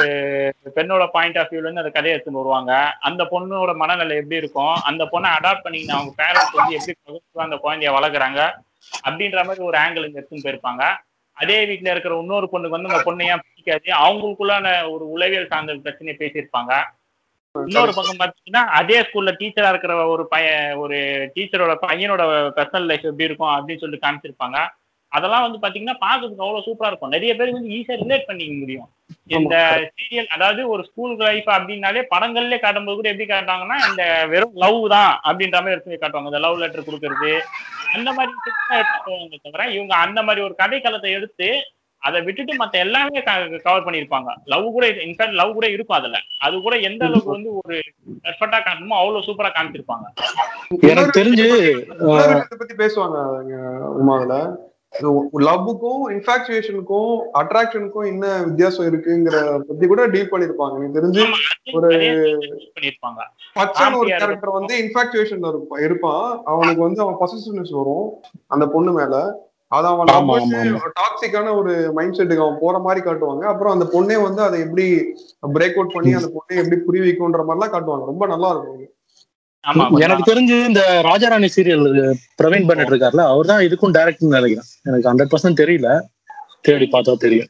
பெண்ணோட பாயிண்ட் ஆஃப் வியூல இருந்து அந்த கதையை எடுத்துன்னு வருவாங்க. அந்த பொண்ணோட மனநிலை எப்படி இருக்கும்? அந்த பொண்ணை அடாப்ட் பண்ணிக்கின அவங்க பேரண்ட்ஸ் வந்து எப்படி அந்த குழந்தைய வளர்க்குறாங்க? அப்படின்ற மாதிரி ஒரு ஆங்கிள் இங்க எடுத்துன்னு போயிருப்பாங்க. அதே வீட்ல இருக்கிற இன்னொரு பொண்ணுக்கு வந்து அந்த பொண்ணை ஏன் பிடிக்காது? அவங்களுக்குள்ளான ஒரு உளவியல் சார்ந்த பிரச்சனையை பேசியிருப்பாங்க. இன்னொரு பக்கம் பாத்தீங்கன்னா அதே ஸ்கூல்ல டீச்சரா இருக்கிற ஒரு பையன் ஒரு டீச்சரோட பையனோட பர்சனல் லைஃப் எப்படி இருக்கும் அப்படின்னு சொல்லி காமிச்சிருப்பாங்க. அதெல்லாம் வந்து பாத்தீங்கன்னா பாக்குறதுக்கு அவ்வளவு சூப்பரா இருக்கும். நிறைய பேருக்கு வந்து ஈஸியா ரிலேட் பண்ணிக்க முடியும். இந்த சீரியல் அதாவது ஒரு ஸ்கூல் லைஃப் அப்படின்னாலே படங்கள்லயே காட்டும்போது கூட எப்படி காட்டுவாங்கன்னா இந்த வெறும் லவ் தான் அப்படின்ற மாதிரி எடுத்து காட்டுவாங்க. இந்த லவ் லெட்டர் கொடுக்கறது அந்த மாதிரி எடுத்துவாங்க தவிர இவங்க அந்த மாதிரி ஒரு கதைக்களத்தை எடுத்து அதை விட்டுட்டு மத்த எல்லாமே கவர் பண்ணிருப்பாங்க லவ் கூட இன்ஃபேக்ட் லவ் கூட இருக்கும் அதுல. அது கூட எந்த அளவுக்கு வந்து ஒரு பெர்ஃபெக்டா காட்டணுமோ அவ்வளவு சூப்பரா காமிச்சிருப்பாங்க. எனக்கு தெரிஞ்சு பத்தி பேசுவாங்க லவ்வுக்கும் இன்ஃபாக்சுவேஷனுக்கும் அட்ராக்ஷனுக்கும் என்ன வித்தியாசம் இருக்குங்கிற பத்தி கூட டீல் பண்ணிருப்பாங்க. எனக்கு தெரிஞ்சு ஒரு பச்சன் ஒரு கேரக்டர் வந்து இன்ஃபாக்சுவேஷன் இருப்பான். அவனுக்கு வந்து அவன் பொசசிவ்னஸ் வரும் அந்த பொண்ணு மேல. அது அவன். டாக்ஸிக்கான ஒரு மைண்ட் செட்டுக்கு அவன் போற மாதிரி காட்டுவாங்க. அப்புறம் அந்த பொண்ணே வந்து அதை எப்படி பிரேக் அவுட் பண்ணி அந்த பொண்ணை எப்படி புரி வைக்கும்ன்ற மாதிரிலாம் காட்டுவாங்க. ரொம்ப நல்லா இருக்கும் எனக்கு தெரிஞ்சு இந்த ராஜாராணி சீரியல் பிரவீன் பன்னட் இருக்கார்ல அவர் தான் இதுக்கும் டைரக்டர் நினைக்கிறேன். எனக்கு ஹண்ட்ரட் பர்சன்ட் தெரியல. தேடி பார்த்தா தெரியும்.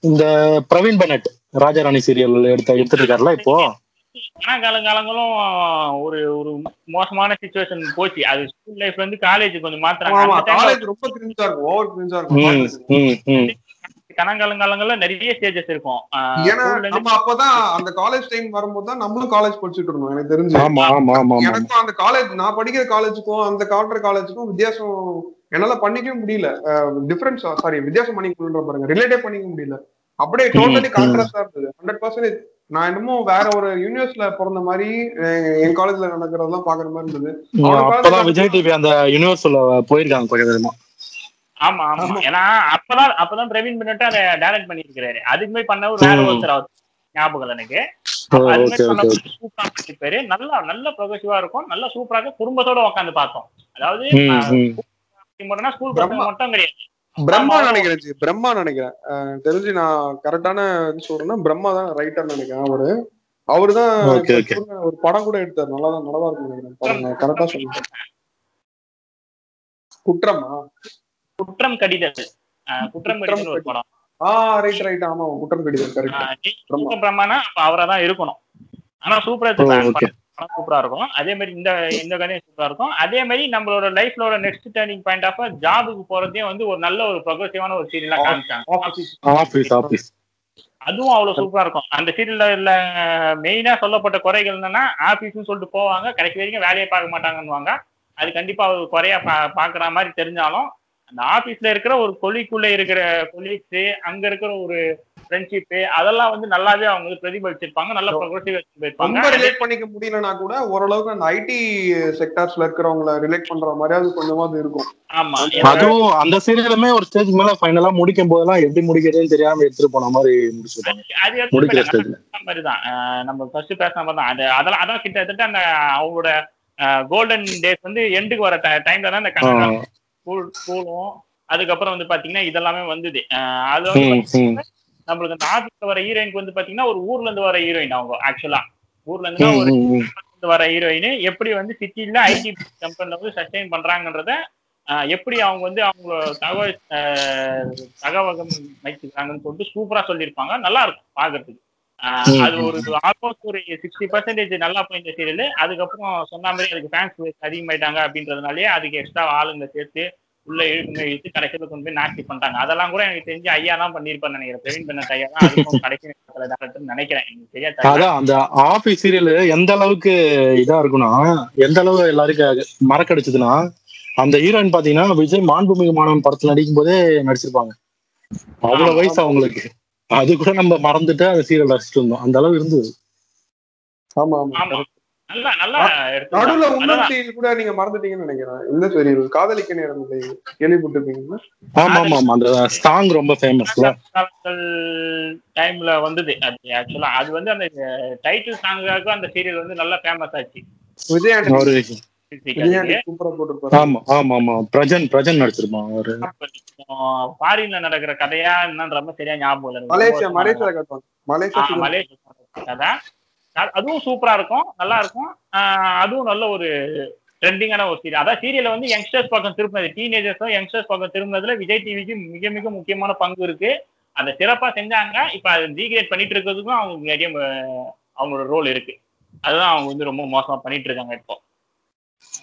இந்த- பிரவீன் பன்னட் ராஜாராணி சீரியல் எடுத்த எடுத்துட்டு இருக்காருல இப்போ? ஆனா காலங்காலங்களும் ஒரு ஒரு மோசமான சுச்சுவேஷன் போச்சு. அது ஸ்கூல் லைஃப்ல இருந்து காலேஜ் கொஞ்சம் காலேஜ் ரொம்ப கிரிஞ்சா இருக்கும். ஓவர் கிரிஞ்சா இருக்கும். கனகாலங்காலங்கள்ல நிறைய ஸ்டேஜஸ் இருக்கும். ஏன்னா நம்ம அப்பதான் அந்த காலேஜ் டைம் வரும்போது தான் நம்மளும் காலேஜ் படிச்சுட்டு இருந்தோம் எனக்கு தெரிஞ்சு. ஆமா ஆமா ஆமா ஆமா. எனக்கும் அந்த காலேஜ் நான் படிக்கிற காலேஜுக்கும் அந்த காட்டுற காலேஜுக்கும் வித்தியாசம் என்னால பண்ணிக்கவே முடியல. டிஃபரன்ஸ் சாரி வித்தியாசம் பண்ணிக்க முடியல பாருங்க. ரிலேட்டே பண்ணிக்க முடியல. அப்படியே டோட்டலி கான்ட்ராஸ்டா இருந்தது. ஹண்ட்ரட் பர்சன்டேஜ் நான் என்னமோ வேற ஒரு யூனிவர்ஸ்ல பிறந்த மாதிரி என் காலேஜ்ல நடக்கிறதெல்லாம் பாக்குற மாதிரி இருந்தது. அப்பதான் விஜய் டிவி அந்த யூனிவர்ஸ்ல போயிருக்காங்க கொஞ்சம் கொஞ்சமா ஆமா ஆமா. ஏன்னா அப்பதான் அப்பதான் பிரவீன் பண்ணிட்டு அதை டைரக்ட் பண்ணிருக்காரு அதுக்கு போய் பண்ண ஒரு வேற. ஒருத்தர் அவர் ஞாபகம் எனக்கு. சூப்பரா பண்ணிருப்பாரு நல்லா நல்ல ப்ரொகசிவா இருக்கும். நல்ல சூப்பராக குடும்பத்தோட உட்காந்து பார்த்தோம். அதாவது ஸ்கூல். மட்டும் கிடையாது. பிரம்மா. நினைக்கிறேன் ஜி, பிரம்மா நினைக்கிறேன். தெரிஞ்சு நான் கரெக்டான சொல்றேன்னா பிரம்மா தான் ரைட்டர் நினைக்கிறேன் அவரு. அவருதான் Okay, okay. ஒரு படம் கூட எடுத்தார். நல்லா தான் நல்லா இருக்கும் நினைக்கிறேன். கரெக்டா சொல்லுங்க. குற்றமா? குற்றம் கடிதல். ஆஹ் குற்றம் கடிதல் ஒரு படம். ஆ ரைட் ரைட் ஆமா குற்றம் கடிதம் கரெக்ட். பிரம்மானா அவரா தான் இருக்கணும். ஆனா சூப்பரா சூப்பரா இருக்கும். அதே மாதிரி இந்த இந்த கதையும் சூப்பரா இருக்கும். அதே மாதிரி நம்மளோட லைஃப்லோட நெக்ஸ்ட் டேர்னிங் பாயிண்ட் ஆஃப் ஜாபுக்கு போறதே வந்து ஒரு நல்ல ஒரு ப்ரொக்ரெசிவான ஒரு சீரியலா காமிச்சாங்க. ஆபீஸ் ஆபீஸ் அதுவும் அவ்வளவு சூப்பரா இருக்கும். அந்த சீரியல்ல மெயினா சொல்லப்பட்ட குறைகள் என்னன்னா ஆபீஸ்னு சொல்லிட்டு போவாங்க. கடைசி வரைக்கும் வேலையை பார்க்க மாட்டாங்கன்னுவாங்க. அது கண்டிப்பா ஒரு குறையா பா பாக்குற மாதிரி தெரிஞ்சாலும் அந்த ஆபீஸ்ல இருக்கிற ஒரு கொலிக்குள்ள இருக்கிற கொலீக்ஸ் அங்க இருக்கிற ஒரு ஃப்ரெண்ட்ஷிப் அதெல்லாம் வந்து நல்லாவே அவங்க வந்து பிரதிபலிச்சிருப்பாங்க நல்ல ப்ரொக்ரெசிவ் ரொம்ப ரிலேட் பண்ணிக்க முடியலனா கூட ஓரளவுக்கு அந்த ஐடி செக்டார்ஸ்ல இருக்கிறவங்கள ரிலேட் பண்ற மாதிரியாவது கொஞ்சமாவது இருக்கும். ஆமா. அதுவும் அந்த சீரியலுமே ஒரு ஸ்டேஜ் மேல ஃபைனலா முடிக்கும் போதெல்லாம் எப்படி முடிக்கிறதுன்னு தெரியாம எடுத்துட்டு போன மாதிரி முடிச்சிருப்பாங்க. முடிக்கிற அஹ் நம்ம ஃபர்ஸ்ட் பேசின மாதிரி தான். அது அதெல்லாம் அதான் கிட்டத்தட்ட அந்த அவங்களோட கோல்டன் டேஸ் வந்து எண்டுக்கு வர டைம்ல தான் அந்த கனடா ஸ்கூல் ஸ்கூலும் அதுக்கப்புறம் வந்து பாத்தீங்கன்னா இதெல்லாமே வந்தது. அது வந்து நம்மளுக்கு ஆபீஸ்ல வர ஹீரோயினுக்கு வந்து பாத்தீங்கன்னா ஒரு ஊர்ல இருந்து வர ஹீரோயின் அவங்க ஆக்சுவலா ஊர்ல இருந்து ஒரு வர ஹீரோயின் எப்படி வந்து சிட்டில ஐடி கம்பெனில வந்து சஸ்டைன் பண்றாங்கன்றத எப்படி அவங்க வந்து அவங்களோட தகவல் தகவகம் வைக்கிறாங்கன்னு சொல்லிட்டு சூப்பரா சொல்லியிருப்பாங்க. நல்லா இருக்கும் பாக்குறதுக்கு. அது ஒரு ஆல்மோஸ்ட் ஒரு சிக்ஸ்டி பர்சன்டேஜ் நல்லா போயிருந்த சீரியல் அதுக்கப்புறம் சொன்ன மாதிரி அதுக்கு ஃபேன்ஸ் அதிகமாயிட்டாங்க அப்படின்றதுனாலே அதுக்கு எக்ஸ்ட்ரா ஆளுங்க சேர்த்து உள்ள இழுங்க இழுத்து கடைசியில கொண்டு போய் நாட்டி பண்ணிட்டாங்க. அதெல்லாம் கூட எனக்கு தெரிஞ்சு ஐயா தான் பண்ணிருப்பான்னு நினைக்கிறேன். பிரவீன் பண்ண ஐயா தான். அதுக்கும் கடைசி நினைக்கிறேன். சரியா அதான் அந்த ஆபீஸ் சீரியல் எந்த அளவுக்கு இதா இருக்கும்னா எந்த அளவு எல்லாருக்கும் மறக்கடிச்சதுன்னா அந்த ஹீரோயின் பாத்தீங்கன்னா விஜய் மாண்புமிகு மாணவன் படத்துல நடிக்கும் போதே நடிச்சிருப்பாங்க. அவ்வளவு. வயசு அவங்களுக்கு. அது கூட நம்ம மறந்துட்டு அந்த சீரியல் ரசிச்சுட்டு இருந்தோம் அந்த அளவு இருந்தது. ஆமா நல்லா நல்லா நடுவுல சீரியல் கூட நீங்க மறந்துட்டீங்கன்னு நினைக்கிறேன். இந்த சீரியல் காதலிக்க நேரம் இல்லை. கேள்விப்பட்டிருப்பீங்களா? ஆமா ஆமா ஆமா. அந்த சாங் ரொம்ப ஃபேமஸ்ல டைம்ல வந்தது. அது ஆக்சுவலா அது வந்து அந்த டைட்டில் சாங்காக அந்த சீரியல் வந்து நல்லா ஃபேமஸ் ஆச்சு. விஜய் ஆண்டனி ஒரு விஜய் ஆண்டனி சூப்பரா போட்டிருப்பாரு ஆமா ஆமா ஆமா. பிரஜன் பிரஜன் நடிச்சிருப்பான் ஒரு ஃபாரின்ல நடக்கிற கதையா என்னன்ற சரியா ஞாபகம் கதை. அதுவும் சூப்பரா இருக்கும் நல்லா இருக்கும். ஆஹ் அதுவும் நல்ல ஒரு ட்ரெண்டிங்கான ஒரு சீரியல் அதான் சீரியலை வந்து யங்ஸ்டர்ஸ் பக்கம் திரும்பினது டீனேஜர்ஸும் யங்ஸ்டர்ஸ் பக்கம் திரும்பினதுல விஜய் டிவிக்கு மிக மிக முக்கியமான பங்கு இருக்கு. அதை சிறப்பா செஞ்சாங்க. இப்ப அதை ரீக்ரியேட் பண்ணிட்டு இருக்கிறதுக்கும் அவங்க நிறைய அவங்களோட ரோல் இருக்கு. அதுதான் அவங்க வந்து ரொம்ப மோசமா பண்ணிட்டு இருக்காங்க இப்போ.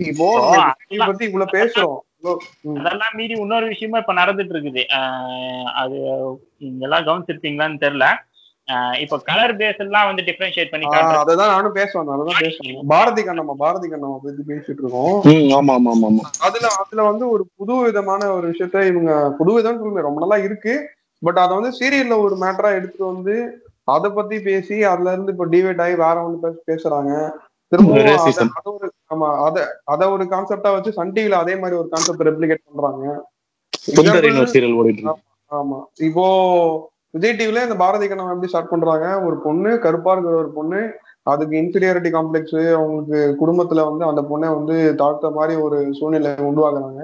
இப்போ பத்தி இவ்வளவு பேசுறோம். அதெல்லாம் மீறி இன்னொரு விஷயமா இப்ப நடந்துட்டு இருக்குது. ஆஹ் அது நீங்க எல்லாம் கவனிச்சிருப்பீங்களான்னு தெரியல. ஆஹ் இப்ப கலர் பேஸ் எல்லாம் வந்து டிஃபரன்ஷியேட் பண்ணி அததான் நானும் பேசுவேன் அததான் பேசுவேன். பாரதி கண்ணம்மா பாரதி கண்ணம்மா பத்தி பேசிட்டு இருக்கோம். ஆமா ஆமா ஆமா ஆமா. அதுல அதுல வந்து ஒரு புது விதமான ஒரு விஷயத்த இவங்க புது விதம் சொல்லுங்க ரொம்ப நல்லா இருக்கு. பட் அதை வந்து சீரியல்ல ஒரு மேட்டரா எடுத்துட்டு வந்து அதை பத்தி பேசி அதுல இருந்து இப்ப டிவைட் ஆகி வேற ஒண்ணு பேச பேசுறாங்க. திரும்பவும். அத- ஒரு ஆமா அத அத ஒரு கான்செப்டா வச்சு சன் டிவில அதே மாதிரி ஒரு கான்செப்ட் ரெப்ளிகேட் பண்றாங்க. ஆமா இப்போ விஜய் டிவில இந்த பாரதி கண்ணம் எப்படி ஸ்டார்ட் பண்றாங்க? ஒரு பொண்ணு கருப்பா இருக்கிற ஒரு பொண்ணு அதுக்கு இன்ஃபீரியாரிட்டி காம்ப்ளெக்ஸ் அவங்களுக்கு குடும்பத்துல வந்து அந்த பொண்ணை வந்து தாழ்த்த மாதிரி ஒரு சூழ்நிலை உருவாக்குறாங்க.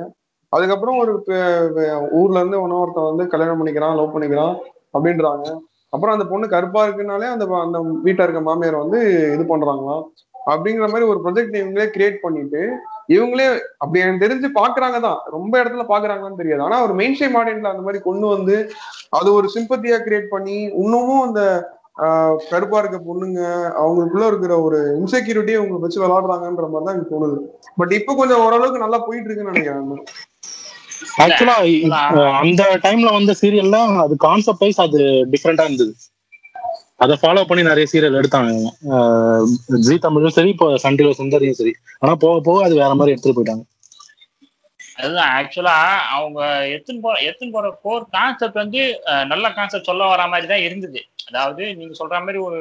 அதுக்கப்புறம் ஒரு ஊர்ல இருந்து இன்னொருத்தன் வந்து கல்யாணம் பண்ணிக்கிறான் லவ் பண்ணிக்கிறான் அப்படின்றாங்க. அப்புறம் அந்த பொண்ணு கருப்பா இருக்குனாலே அந்த அந்த வீட்டுல இருக்க மாமியார் வந்து இது பண்றாங்களாம். அப்படிங்கிற மாதிரி ஒரு ப்ரொஜெக்ட் இவங்களே கிரியேட் பண்ணிட்டு இவங்களே அப்படி எனக்கு தெரிஞ்சு பாக்குறாங்க தான் ரொம்ப இடத்துல பாக்குறாங்கன்னு தெரியாது. ஆனா ஒரு மெயின் ஸ்ட்ரீம் ஆடியன்ஸ்ல அந்த மாதிரி கொண்டு வந்து அது ஒரு சிம்பத்தியா கிரியேட் பண்ணி இன்னமும் அந்த ஆஹ், கருப்பா இருக்க பொண்ணுங்க அவங்களுக்குள்ள இருக்கிற ஒரு இன்செக்யூரிட்டியை அவங்க வச்சு விளையாடுறாங்கன்ற மாதிரி தான் எனக்கு தோணுது. பட் இப்போ கொஞ்சம் ஓரளவுக்கு நல்லா போயிட்டு இருக்குன்னு நினைக்கிறேன் ஆக்சுவலா அந்த டைம்ல வந்த சீரியல்ல அது கான்செப்ட் வைஸ் அது டிஃப்ரெண்டா இருந்தது. அதை ஃபாலோ பண்ணி நிறைய சீரியல் எடுத்தாங்க. ஜி ஜீ தமிழும் சரி இப்போ சன் டிவில சுந்தரியும் சரி. ஆனா போக போக அது வேற மாதிரி எடுத்துட்டு போயிட்டாங்க. அதுதான் ஆக்சுவலா அவங்க எத்தனை போற எத்தனை போற கோர் கான்செப்ட் வந்து நல்ல கான்செப்ட் சொல்ல வர மாதிரி தான் இருந்தது. அதாவது நீங்க சொல்ற மாதிரி ஒரு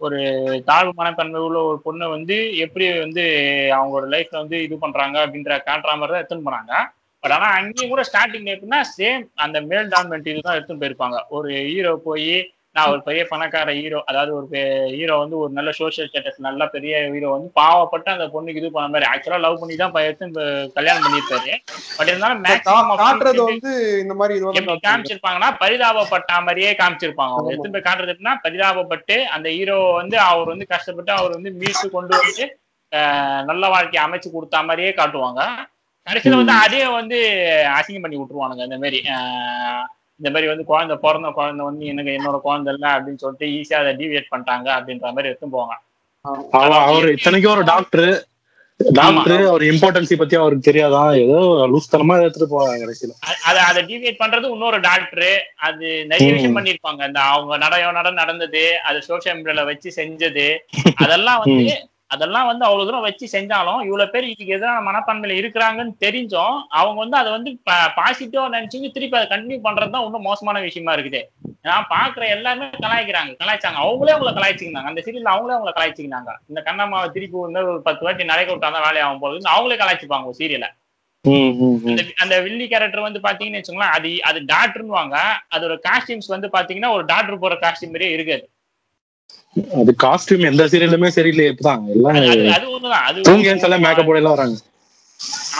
ஒரு தாழ்வு மனப்பான்மை உள்ள ஒரு பொண்ணை வந்து எப்படி வந்து அவங்களோட லைஃப்ல வந்து இது பண்றாங்க அப்படின்ற காட்டுற மாதிரி தான் எடுத்துன்னு போனாங்க. பட் ஆனா அங்கேயும் கூட ஸ்டார்டிங் எப்படின்னா சேம் அந்த மேல் டாமினன்ட் இதுதான் எடுத்துன்னு போயிருப்பாங்க. ஒரு ஹீரோ போய் நான் ஒரு பெரிய பணக்கார ஹீரோ அதாவது ஒரு ஹீரோ வந்து ஒரு நல்ல சோஷியல் ஸ்டேட்டஸ் நல்ல பெரிய ஹீரோ வந்து பாவப்பட்டு அந்த பொண்ணுக்கு இது பண்ண மாதிரி ஆக்சுவலா லவ் பண்ணி தான் எடுத்து கல்யாணம் பண்ணியிருப்பாரு. பட் இருந்தாலும் மேக்ஸிமம் வந்து இந்த மாதிரி. காமிச்சிருப்பாங்கன்னா பரிதாபப்பட்ட மாதிரியே காமிச்சிருப்பாங்க அவங்க. எத்தனை பேர் காட்டுறது எப்படின்னா பரிதாபப்பட்டு அந்த ஹீரோ வந்து அவர் வந்து கஷ்டப்பட்டு அவர் வந்து மீட்டு கொண்டு வந்து நல்ல வாழ்க்கையை அமைச்சு கொடுத்த மாதிரியே காட்டுவாங்க. கடைசியில வந்து அதே வந்து அசிங்கம் பண்ணி விட்டுருவானுங்க இந்த மாதிரி ஆஹ், இந்த மாதிரி வந்து குழந்தை பிறந்த குழந்தை வந்து எனக்கு என்னோட குழந்தை இல்லை அப்படின்னு சொல்லிட்டு ஈஸியா அதை டிவியேட் பண்ணிட்டாங்க அப்படின்ற மாதிரி எடுத்து போவாங்க. அவ அவர் இத்தனைக்கும் ஒரு டாக்டர் டாக்டர் அவர் இம்பார்ட்டன்சி பத்தி அவருக்கு தெரியாதான் ஏதோ லூஸ் தனமா எடுத்துட்டு போவாங்க கடைசியில. அத அதை டிவியேட் பண்றது இன்னொரு டாக்டர் அது நிறைய. விஷயம் பண்ணிருப்பாங்க இந்த அவங்க நடையோ நட நடந்தது அது சோசியல் மீடியால வச்சு செஞ்சது அதெல்லாம் வந்து அதெல்லாம் வந்து அவ்வளவு தூரம் வச்சு செஞ்சாலும் இவ்வளவு பேர் இதுக்கு எதிரான மனப்பான்மையில இருக்கிறாங்கன்னு தெரிஞ்சும் அவங்க வந்து அதை வந்து பாசிட்டிவா நினைச்சுங்க திருப்பி அதை கண்டினியூ பண்றதுதான் இன்னும் மோசமான விஷயமா இருக்குது. நான் பாக்குற எல்லாருமே கலாய்க்கிறாங்க கலாய்ச்சாங்க. அவங்களே அவங்கள கலாய்ச்சிக்கினாங்க. அந்த சீரியல்ல அவங்களே அவங்கள கலாய்ச்சிக்கினாங்க. இந்த கண்ணம்மாவை திருப்பி வந்து ஒரு பத்து வாட்டி நடக்க விட்டாதான் வேலையாகும் போது அவங்களே கலாய்ச்சிப்பாங்க சீரியலை அந்த வில்லி கேரக்டர் வந்து பாத்தீங்கன்னு வச்சுக்கோங்களேன் அது அது டாக்டர்னு வாங்க அதோட காஸ்டியூம்ஸ் வந்து பாத்தீங்கன்னா ஒரு டாக்டர் போற காஸ்டியூம் மாதிரியே இருக்காது. அது காஸ்டியூம் எந்த சீரியலுமே சரியில்லை இப்பதான். எல்லாம் அது தூங்கியன்ஸ் எல்லாம் மேக்கப் போட வராங்க.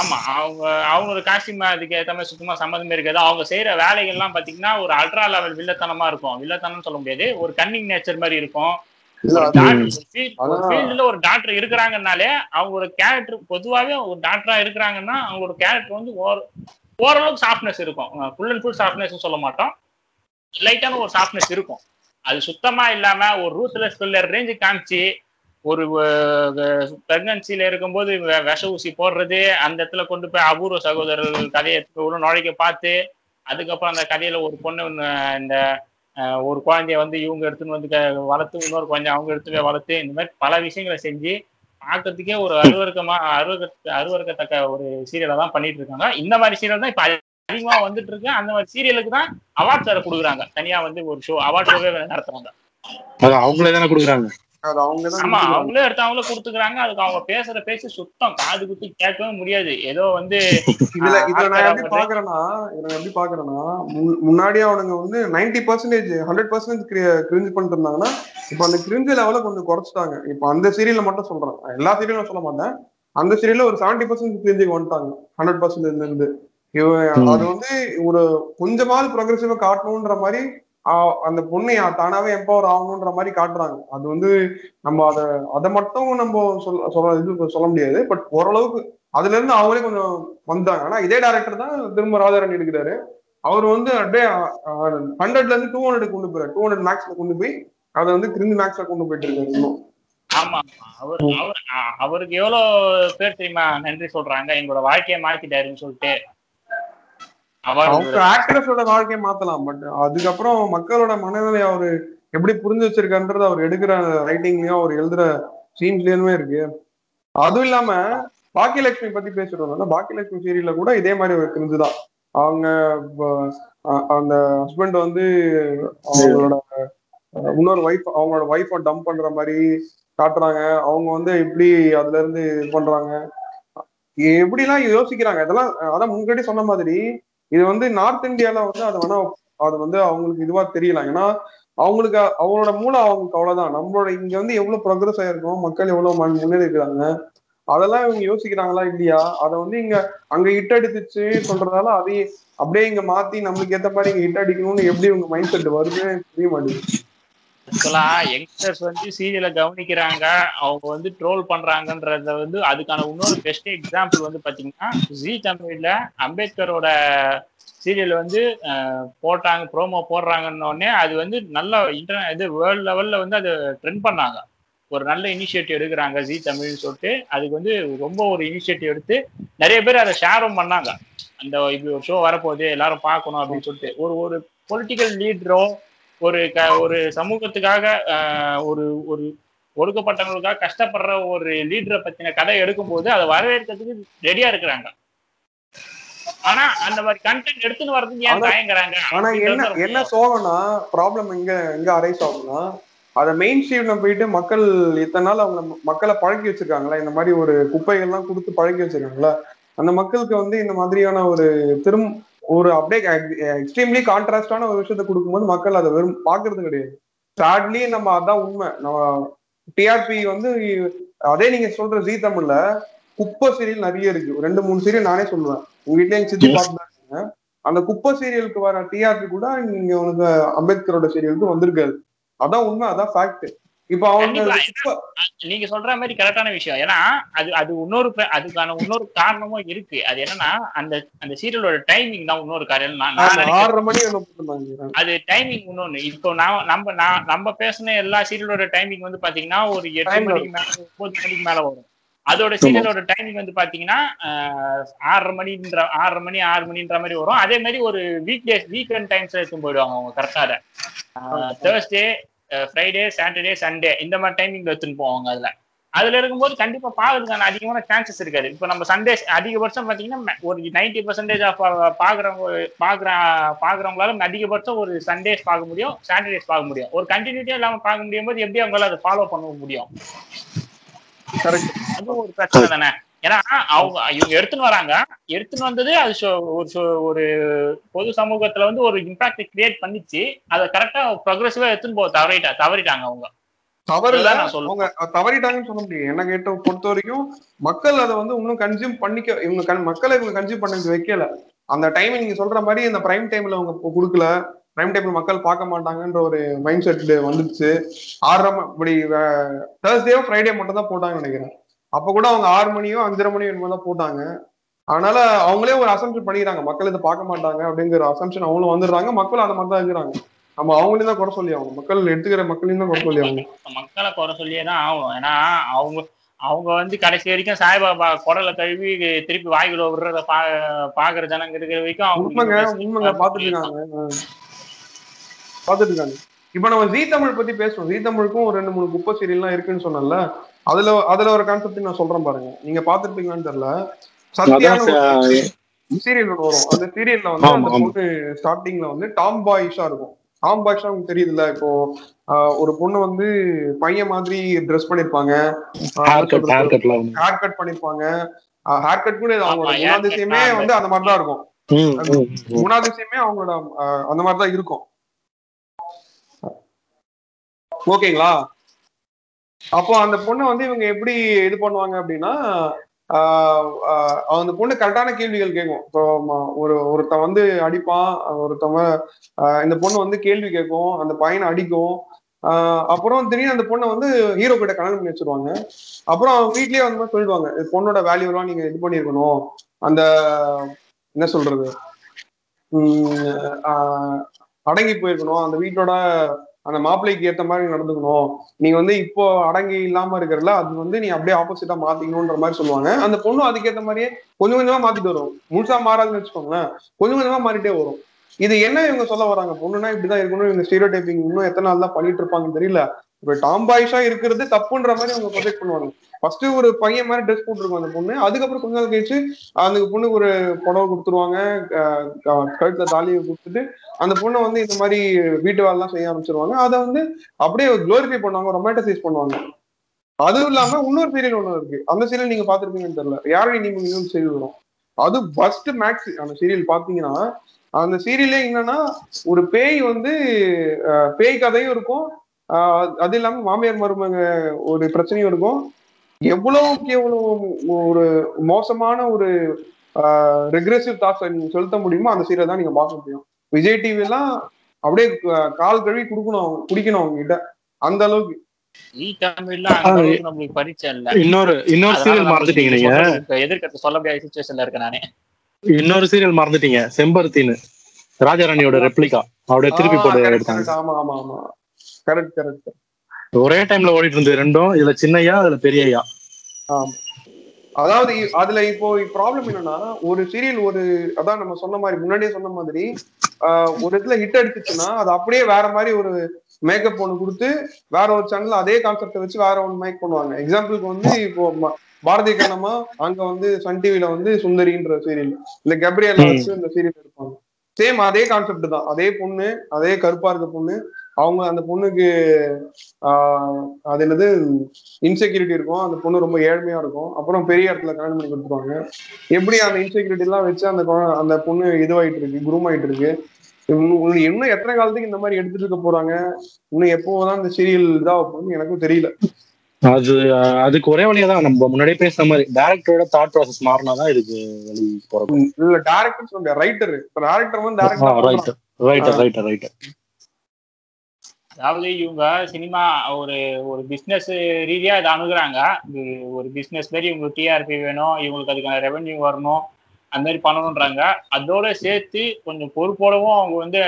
ஆமா அவங்க அவங்களோட காஸ்டியூம் அதுக்கு ஏத்த மாதிரி சுத்தமா சம்மந்தமே இருக்காது. அவங்க செய்யற வேலைகள்லாம் பாத்தீங்கன்னா ஒரு அல்ட்ரா லெவல் வில்லத்தனமா இருக்கும். வில்லத்தனம் சொல்ல முடியாது. ஒரு கன்னிங் நேச்சர் மாதிரி இருக்கும். ஒரு டாக்டர் ஒரு field- ஒரு ஒரு இருக்கிறாங்கனாலே அவங்களோட கேரக்டர் பொதுவாவே ஒரு டாக்டரா இருக்கிறாங்கன்னா அவங்களோட கேரக்டர் வந்து ஓர- ஓரளவுக்கு சாஃப்ட்னஸ் இருக்கும். ஃபுல் அண்ட் ஃபுல் சாஃப்ட்னஸ் சொல்ல மாட்டோம். லைட்டான ஒரு சாஃப்ட்னஸ் இருக்கும். அது சுத்தமா இல்லாம ஒரு ரூத்லெஸ் பில்லர் ரேஞ்சு காமிச்சு ஒரு பிரெக்னன்சில இருக்கும்போது விஷ ஊசி போடுறது அந்த இடத்துல கொண்டு போய் அபூர்வ சகோதரர்கள் கதையை உள்ள நுழைக்க பார்த்து அதுக்கப்புறம் அந்த கதையில ஒரு பொண்ணு இந்த ஒரு குழந்தைய வந்து இவங்க எடுத்துன்னு வந்து க- வளர்த்து இன்னொரு குழந்தைய அவங்க எடுத்து போய் வளர்த்து இந்த மாதிரி பல விஷயங்களை செஞ்சு பார்க்கறதுக்கே ஒரு அருவருக்கமா அருவருக்க அருவருக்கத்தக்க ஒரு சீரியலை தான் பண்ணிட்டு இருக்காங்க. இந்த மாதிரி சீரியல் தான் இப்ப அதிகமா வந்துட்டு இருக்கு அந்த மாதிரி சீரியலுக்கு தான் அவார்ட் வேற கொடுக்குறாங்க. தனியா வந்து ஒரு ஷோ அவார்ட் ஷோவே நடத்துறாங்க. அது அவங்களே தானே கொடுக்குறாங்க? ஆமா அவங்களே எடுத்து அவங்களே கொடுத்துக்கிறாங்க. அதுக்கு அவங்க பேசுற பேச்சு சுத்தம். காது குத்தி கேட்கவே முடியாது. ஏதோ வந்து இதுல இதுல நான் எப்படி பாக்குறேன்னா இதுல எப்படி பாக்குறேன்னா முன்- முன்னாடியே அவனுங்க வந்து 90% பர்சன்டேஜ் ஹண்ட்ரட் பர்சன்டேஜ் கிரிஞ்சு பண்ணிட்டு இருந்தாங்கன்னா இப்ப அந்த கிரிஞ்சு லெவல கொஞ்சம் குறைச்சிட்டாங்க. இப்ப அந்த சீரியல்ல மட்டும் சொல்றேன். எல்லா சீரியலும் சொல்ல மாட்டேன். அந்த சீரியல்ல ஒரு செவன்டி பர்சன்ட் கிரிஞ்சுக்கு வந்துட்டாங்க ஹண்ட்ரட் பர்சன்டேஜ்ல இருந்து. அது வந்து ஒரு கொஞ்சமாவது ப்ரோக்ரஸிவா காட்டணுன்ற மாதிரி அந்த பொண்ணு தானாவே எம்பவர் ஆகணுன்ற மாதிரி காட்டுறாங்க. அது வந்து நம்ம அத அதை மட்டும் நம்ம சொல்ல சொல்ல இது சொல்ல முடியாது. பட் ஓரளவுக்கு அதுல இருந்து அவங்களே கொஞ்சம் வந்தாங்க. ஆனா இதே டேரக்டர் தான் திரும்ப ராஜாராணி எடுக்கிறாரு. அவர் வந்து அப்படியே ஹண்ட்ரட்ல இருந்து டூ ஹண்ட்ரட் கொண்டு போறாரு. டூ ஹண்ட்ரட் மேக்ஸ்ல கொண்டு போய் அதை வந்து கிரிஞ்சு மேக்ஸ்ல கொண்டு போயிட்டு இருக்காரு இன்னும். ஆமா. அவர் அவருக்கு எவ்வளவு பேர் தெரியுமா? நன்றி சொல்றாங்க. எங்களோட வாழ்க்கையை மாத்திட்டாருன்னு சொல்லிட்டு. அவங்க ஆக்ட்ரஸோட வாழ்க்கையை மாத்தலாம் பட் அதுக்கப்புறம் மக்களோட மனநிலை அவரு எப்படி புரிஞ்சு வச்சிருக்கான்றது அவர் எடுக்கிற ரைட்டிங்லயும் அவர் எழுதுற சீன்ஸ்லயுமே இருக்கு. அதுவும் இல்லாம பாக்கியலட்சுமி பத்தி வந்தோம்னா பாக்கியலட்சுமி சீரியல்ல கூட இதே மாதிரி ஒரு கிரிஞ்சுதான் அவங்க அந்த ஹஸ்பண்ட் வந்து அவங்களோட இன்னொரு ஒய்ஃப் அவங்களோட ஒய்ஃபை டம்ப் பண்ற மாதிரி காட்டுறாங்க. அவங்க வந்து எப்படி அதுல இருந்து இது பண்றாங்க. எப்படிலாம் யோசிக்கிறாங்க? இதெல்லாம் அதான் முன்னாடி சொன்ன மாதிரி இது வந்து நார்த் இந்தியால வந்து அது வேணா அது வந்து அவங்களுக்கு இதுவா தெரியல ஏன்னா அவங்களுக்கு அவங்களோட மூலம் அவங்களுக்கு அவ்வளவுதான். நம்மளோட இங்க வந்து எவ்வளவு ப்ரோக்ரஸ் ஆயிருக்கோம் மக்கள் எவ்வளவு முன்னேறி இருக்கிறாங்க அதெல்லாம் இவங்க யோசிக்கிறாங்களா இல்லையா? அதை வந்து இங்க அங்க ஹிட் அடித்துச்சு சொல்றதால அதையே அப்படியே இங்க மாத்தி நம்மளுக்கு ஏத்த மாதிரி இங்க ஹிட் அடிக்கணும்னு எப்படி இவங்க மைண்ட் செட் வருதுன்னு தெரிய மாட்டேங்குது. ஆக்சுவலா யங்ஸ்டர்ஸ் வந்து சீரியலை கவனிக்கிறாங்க. அவங்க வந்து ட்ரோல் பண்றாங்கன்றத வந்து அதுக்கான இன்னொரு பெஸ்ட் எக்ஸாம்பிள் வந்து பாத்தீங்கன்னா ஜி தமிழ்ல அம்பேத்கரோட சீரியல் வந்து போட்டாங்க ப்ரோமோ போடுறாங்கன்னொடனே அது வந்து நல்ல இன்டர்நெட் இது வேர்ல்ட் லெவல்ல வந்து அது ட்ரெண்ட் பண்ணாங்க. ஒரு நல்ல இனிஷியேட்டிவ் எடுக்கிறாங்க ஜி தமிழ்னு சொல்லிட்டு. அதுக்கு வந்து ரொம்ப ஒரு இனிஷியேட்டிவ் எடுத்து நிறைய பேர் அதை ஷேரும் பண்ணாங்க. அந்த இப்படி ஒரு ஷோ வரப்போகுது எல்லாரும் பார்க்கணும் அப்படின்னு சொல்லிட்டு. ஒரு ஒரு பொலிட்டிக்கல் லீடரோ ஒரு க ஒரு சமூகத்துக்காக ஒரு ஒரு ஒடுக்கப்பட்டவங்களுக்காக கஷ்டப்படுற ஒரு லீடரை பத்தின கதை எடுக்கும்போது அதை வரவேற்கிறதுக்கு ரெடியா இருக்கிறாங்க. ஆனா அந்த மாதிரி கண்டென்ட் எடுத்துன்னு வர்றதுக்கு ஏன் ஆனா- தயங்குறாங்க? ஆனா என்ன என்ன சோகம்னா ப்ராப்ளம் எங்க எங்க அரைஸ் ஆகும்னா அத மெயின் ஸ்ட்ரீம்ல போயிட்டு மக்கள் இத்தனை நாள் அவங்க மக்களை பழக்கி வச்சிருக்காங்களா? இந்த மாதிரி ஒரு குப்பைகள்லாம் கொடுத்து பழக்கி வச்சிருக்காங்களா? அந்த மக்களுக்கு வந்து இந்த மாதிரியான ஒரு திரும் ஒரு அப்படியே எக்ஸ்ட்ரீம்லி கான்ட்ராஸ்டான ஒரு விஷயத்த கொடுக்கும்போது மக்கள் அதை வெறும் பாக்குறது கிடையாது. சாட்லி நம்ம அதான் உண்மை. நம்ம டிஆர்பி வந்து அதே நீங்க சொல்ற ஜீ தமிழ்ல குப்பை சீரியல் நிறைய இருக்கு. ரெண்டு மூணு சீரியல் நானே சொல்லுவேன். உங்க வீட்லயே எங்க சித்தி பார்த்துதான் அந்த குப்பை சீரியலுக்கு வர டிஆர்பி கூட நீங்க உனக்கு அம்பேத்கரோட சீரியலுக்கு வந்திருக்காது. அதான் உண்மை அதான் ஃபேக்ட் இப்ப அவங்க நீங்க சொல்ற மாதிரி கரெக்டான விஷயம். ஏன்னா அது அது இன்னொரு அதுக்கான இன்னொரு காரணமும் இருக்கு. அது என்னன்னா அந்த அந்த சீரியலோட டைமிங் தான் இன்னொரு காரணம். அது டைமிங் இன்னொன்னு. இப்போ நான் நம்ம நான் நம்ம பேசின எல்லா சீரியலோட டைமிங் வந்து பாத்தீங்கன்னா ஒரு எட்டு மணிக்கு மேல ஒன்பது மணிக்கு மேல வரும். அதோட சீரியலோட டைமிங் வந்து பாத்தீங்கன்னா ஆறரை மணின்ற ஆறரை மணி ஆறு மணின்ற மாதிரி வரும். அதே மாதிரி ஒரு வீக் டேஸ் வீக்கெண்ட் டைம்ஸ்ல எடுத்து போயிடுவாங்க அவங்க கரெக்டா தேர்ஸ்டே ஃப்ரைடே சாட்டர்டே சண்டே இந்த மாதிரி டைமிங்ல எடுத்துன்னு போவாங்க அதுல. அதுல இருக்கும்போது கண்டிப்பா பாக்குறதுக்கான அதிகமான சான்சஸ் இருக்காது. இப்போ நம்ம சண்டே அதிகபட்சம் பாத்தீங்கன்னா ஒரு நைன்டி பர்சன்டேஜ் ஆஃப் பாக்குறவங்க பாக்குற பாக்குறவங்களால அதிகபட்சம் ஒரு சண்டேஸ் பார்க்க முடியும் சாட்டர்டேஸ் பார்க்க முடியும். ஒரு கண்டினியூட்டியா இல்லாம பார்க்க முடியும் போது எப்படி அவங்களால அதை ஃபாலோ பண்ண முடியும்? அதுவும் ஒரு பிரச்சனை தானே? ஏன்னா அவங்க இவங்க எடுத்துன்னு வராங்க. எடுத்துன்னு வந்தது அது ஒரு ஒரு பொது சமூகத்துல வந்து ஒரு இம்பாக்ட் கிரியேட் பண்ணிச்சு. அதை கரெக்டா ப்ரொக்ரெசிவா எடுத்துன்னு போக தவறிட்டா தவறிட்டாங்க அவங்க. தவறு இல்ல அதுதான் நான் சொல்றேன். அவங்க தவறிட்டாங்கன்னு சொல்ல முடியும் என்ன கேட்ட பொறுத்த வரைக்கும் மக்கள் அதை வந்து இன்னும் கன்சியூம் பண்ணிக்க இவங்க மக்களை இவங்க கன்சியூம் பண்ண வைக்கல. அந்த டைம் நீங்க சொல்ற மாதிரி இந்த பிரைம் டைம்ல அவங்க கொடுக்கல. பிரைம் டைம்ல மக்கள் பார்க்க மாட்டாங்கன்ற ஒரு மைண்ட் செட் வந்துடுச்சு ஆறரை இப்படி தேர்ஸ்டேயோ ஃப்ரைடே மட்டும் தான் போட்டாங்கன்னு நினைக்கிறேன். அப்ப கூட அவங்க ஆறு மணியோ அஞ்சரை மணியோ என்னமோ தான் போட்டாங்க. அதனால அவங்களே ஒரு அசம்ஷன் பண்ணிக்கிறாங்க. மக்கள் இதை பார்க்க மாட்டாங்க அப்படிங்கிற அசம்ஷன் அவங்களும் வந்துடுறாங்க. மக்களும் அதை மாதிரி தான் இருக்கிறாங்க. நம்ம அவங்களையும் தான் குறை சொல்லி ஆகணும். மக்கள் எடுத்துக்கிற மக்களையும் தான் குறை சொல்லி ஆகணும். மக்களை குறை சொல்லியே தான் ஆகும். ஏன்னா அவங்க அவங்க வந்து கடைசி வரைக்கும் சாய்பாபா குடலை கழுவி திருப்பி வாய்க்குள்ள விடுறத பா பாக்குற ஜனங்க இருக்கிற வரைக்கும் அவங்க உண்மைங்க பாத்துட்டு இருக்காங்க. பாத்துட்டு இருக்காங்க. இப்ப நம்ம ஜீ தமிழ் பத்தி பேசுவோம். ஜீ தமிழுக்கும் ஒரு ரெண்டு மூணு குப்பை சீரியல்லாம் இருக்குன்னு சொன்னல அதுல அதுல ஒரு கான்செப்ட் நான் சொல்றேன் பாருங்க. நீங்க பாத்துருப்பீங்களான்னு தெரியல. சத்யான்னு சீரியல் ஒன்று வரும். அந்த சீரியல்ல வந்து அந்த. பொண்ணு ஸ்டார்டிங்ல வந்து டாம் பாய்ஸா இருக்கும். டாம் பாய்ஸா உங்களுக்கு தெரியுதுல்ல இப்போ ஒரு பொண்ணு வந்து பையன் மாதிரி ட்ரெஸ் பண்ணிருப்பாங்க. ஹேர் கட் பண்ணிருப்பாங்க. ஹேர் கட் கூட அவங்களோட குணாதிசயமே வந்து அந்த மாதிரி தான் இருக்கும். குணாதிசயமே அவங்களோட அந்த மாதிரி தான் இருக்கும். ஓகேங்களா? அப்போ அந்த பொண்ணை வந்து இவங்க எப்படி இது பண்ணுவாங்க அப்படின்னா ஆஹ் அந்த பொண்ணு கரெக்டான கேள்விகள் கேட்கும். இப்போ ஒரு ஒருத்தன் வந்து அடிப்பான் ஒருத்தவன் இந்த பொண்ணு வந்து கேள்வி கேட்கும் அந்த பையனை அடிக்கும். ஆஹ் அப்புறம் திடீர்னு அந்த பொண்ணை வந்து ஹீரோ கிட்ட கல்யாணம் பண்ணி வச்சிருவாங்க. அப்புறம் அவங்க வீட்லயே வந்து சொல்லுவாங்க சொல்லிடுவாங்க இந்த பொண்ணோட வேல்யூலாம் நீங்க இது பண்ணிருக்கணும் அந்த என்ன சொல்றது? உம் ஆஹ் அடங்கி போயிருக்கணும். அந்த வீட்டோட அந்த மாப்பிள்ளைக்கு ஏத்த மாதிரி நடந்துக்கணும். நீங்க வந்து இப்போ அடங்கி இல்லாம இருக்கிறல அது வந்து நீ அப்படியே ஆப்போசிட்டா மாத்திக்கணும்ன்ற மாதிரி சொல்லுவாங்க. அந்த பொண்ணு அதுக்கேற்ற மாதிரியே கொஞ்சம் கொஞ்சமா மாத்திட்டு வரும். முழுசா மாறாதுன்னு வச்சுக்கோங்களேன். கொஞ்சம் கொஞ்சமா மாறிட்டே வரும். இது என்ன இவங்க சொல்ல வராங்க? பொண்ணுனா இப்படிதான் இருக்கணும். இவங்க ஸ்டீரியோ டைப்பிங் இன்னும் எத்தனை நாள் தான் பண்ணிட்டு இருப்பாங்கன்னு தெரியல. இப்ப டாம் பாய்ஸா இருக்கிறது தப்புன்ற மாதிரி அவங்க ப்ரொஜெக்ட் பண்ணுவாங்க. ஃபர்ஸ்ட் ஒரு பையன் மாதிரி ட்ரெஸ் போட்டுருக்கும் அந்த பொண்ணு. அதுக்கப்புறம் கொஞ்ச நாள் கழிச்சு அந்த பொண்ணுக்கு ஒரு புடவை கொடுத்துருவாங்க. கழுத்துல தாலியை கொடுத்துட்டு அந்த பொண்ணை வந்து இந்த மாதிரி வீட்டு வேலைலாம் செய்ய ஆரம்பிச்சிருவாங்க. அதை வந்து அப்படியே குளோரிஃபை பண்ணுவாங்க ரொமாட்டசைஸ் பண்ணுவாங்க. அதுவும் இல்லாம இன்னொரு சீரியல் ஒண்ணு இருக்கு. அந்த சீரியல் நீங்க பாத்துருப்பீங்கன்னு தெரியல. யாரும் நீங்க இன்னொரு சீரியல் வரும். அது ஃபர்ஸ்ட் மேக்ஸ் அந்த சீரியல் பாத்தீங்கன்னா அந்த சீரியலே என்னன்னா ஒரு பேய் வந்து பேய் கதையும் இருக்கும். அது இல்லாம மாமியார் மருமக ஒரு பிரச்சனையும் இருக்கும். எவ்வளவுக்கு எவ்வளவு ஒரு மோசமான ஒரு ரெக்ரெசிவ் தாட்ஸ் செலுத்த முடியுமோ அந்த சீரியல் தான் நீங்க பார்க்க முடியும். விஜய் டிவி எல்லாம் அப்படியே கால் கழுவி குடுக்கணும் அவங்க குடிக்கணும் அவங்க கிட்ட அந்த அளவுக்கு இன்னொரு இன்னொரு சீரியல் மறந்துட்டீங்க நீங்க. எதிர்க்கருத்து சொல்ல முடியாத சுச்சுவேஷன்ல இருக்கேன் நானே. இன்னொரு சீரியல் மறந்துட்டீங்க செம்பருத்தின்னு. ராஜாராணியோட ரெப்ளிகா அப்படியே திருப்பி போட்டு எடுத்தாங்க. correct. ஆமா ஆமா ஆமா. கரெக்ட் கரெக்ட் ஒரே டைம்ல ஓடிட்டு இருந்தது ரெண்டும் இதுல சின்னையா இதுல பெரியய்யா. அதாவது இ- அதுல இப்போ ப்ராப்ளம் என்னன்னா ஒரு சீரியல் ஒரு அதான் நம்ம சொன்ன மாதிரி முன்னாடியே சொன்ன மாதிரி ஒரு இடத்துல ஹிட் அடிச்சுச்சுன்னா அது அப்படியே வேற மாதிரி ஒரு மேக்கப் ஒன்று கொடுத்து வேற ஒரு சேனல்ல அதே கான்செப்டை வச்சு வேற ஒன்று மேக் பண்ணுவாங்க. எக்ஸாம்பிளுக்கு வந்து இப்போ பாரதிய கண்ணம்மா அங்க வந்து சன் டிவில வந்து சுந்தரின்ற சீரியல் இந்த கப்ரியலா. வச்சு இந்த சீரியல் இருப்பாங்க சேம் அதே கான்செப்ட் தான். அதே பொண்ணு அதே கருப்பா இருக்க பொண்ணு அவங்க அந்த பொண்ணுக்கு ஆஹ் அது என்னது இன்செக்யூரிட்டி இருக்கும். அந்த பொண்ணு ரொம்ப ஏழ்மையா இருக்கும். அப்புறம் பெரிய இடத்துல கல்யாணம் பண்ணி கொடுத்துருவாங்க. எப்படி அந்த இன்செக்யூரிட்டி எல்லாம் வச்சு அந்த அந்த பொண்ணு இதுவாயிட்டு இருக்கு குரூம் ஆயிட்டு இருக்கு இன்னும் எத்தனை காலத்துக்கு இந்த மாதிரி எடுத்துட்டு இருக்க போறாங்க? இன்னும் எப்போதான் இந்த சீரியல் இதாக எனக்கும் தெரியல. அது அதுக்கு ஒரே வழியா தான் நம்ம முன்னாடியே பேசுன மாதிரி டேரக்டரோட தாட் ப்ராசஸ் மாறினாதான் இதுக்கு வழி போறோம் இல்ல டேரக்டர் ரைட்டர் டேரக்டர் வந்து right director right right right அதாவது இவங்க சினிமா ஒரு ஒரு பிஸ்னஸ் ரீதியா இதை அணுகுறாங்க. இது ஒரு பிஸ்னஸ் மாதிரி இவங்களுக்கு டிஆர்பி வேணும் இவங்களுக்கு அதுக்கான ரெவென்யூ வரணும் அந்த மாதிரி பண்ணணுன்றாங்க. அதோட சேர்த்து கொஞ்சம் பொறுப்போடவும் அவங்க வந்து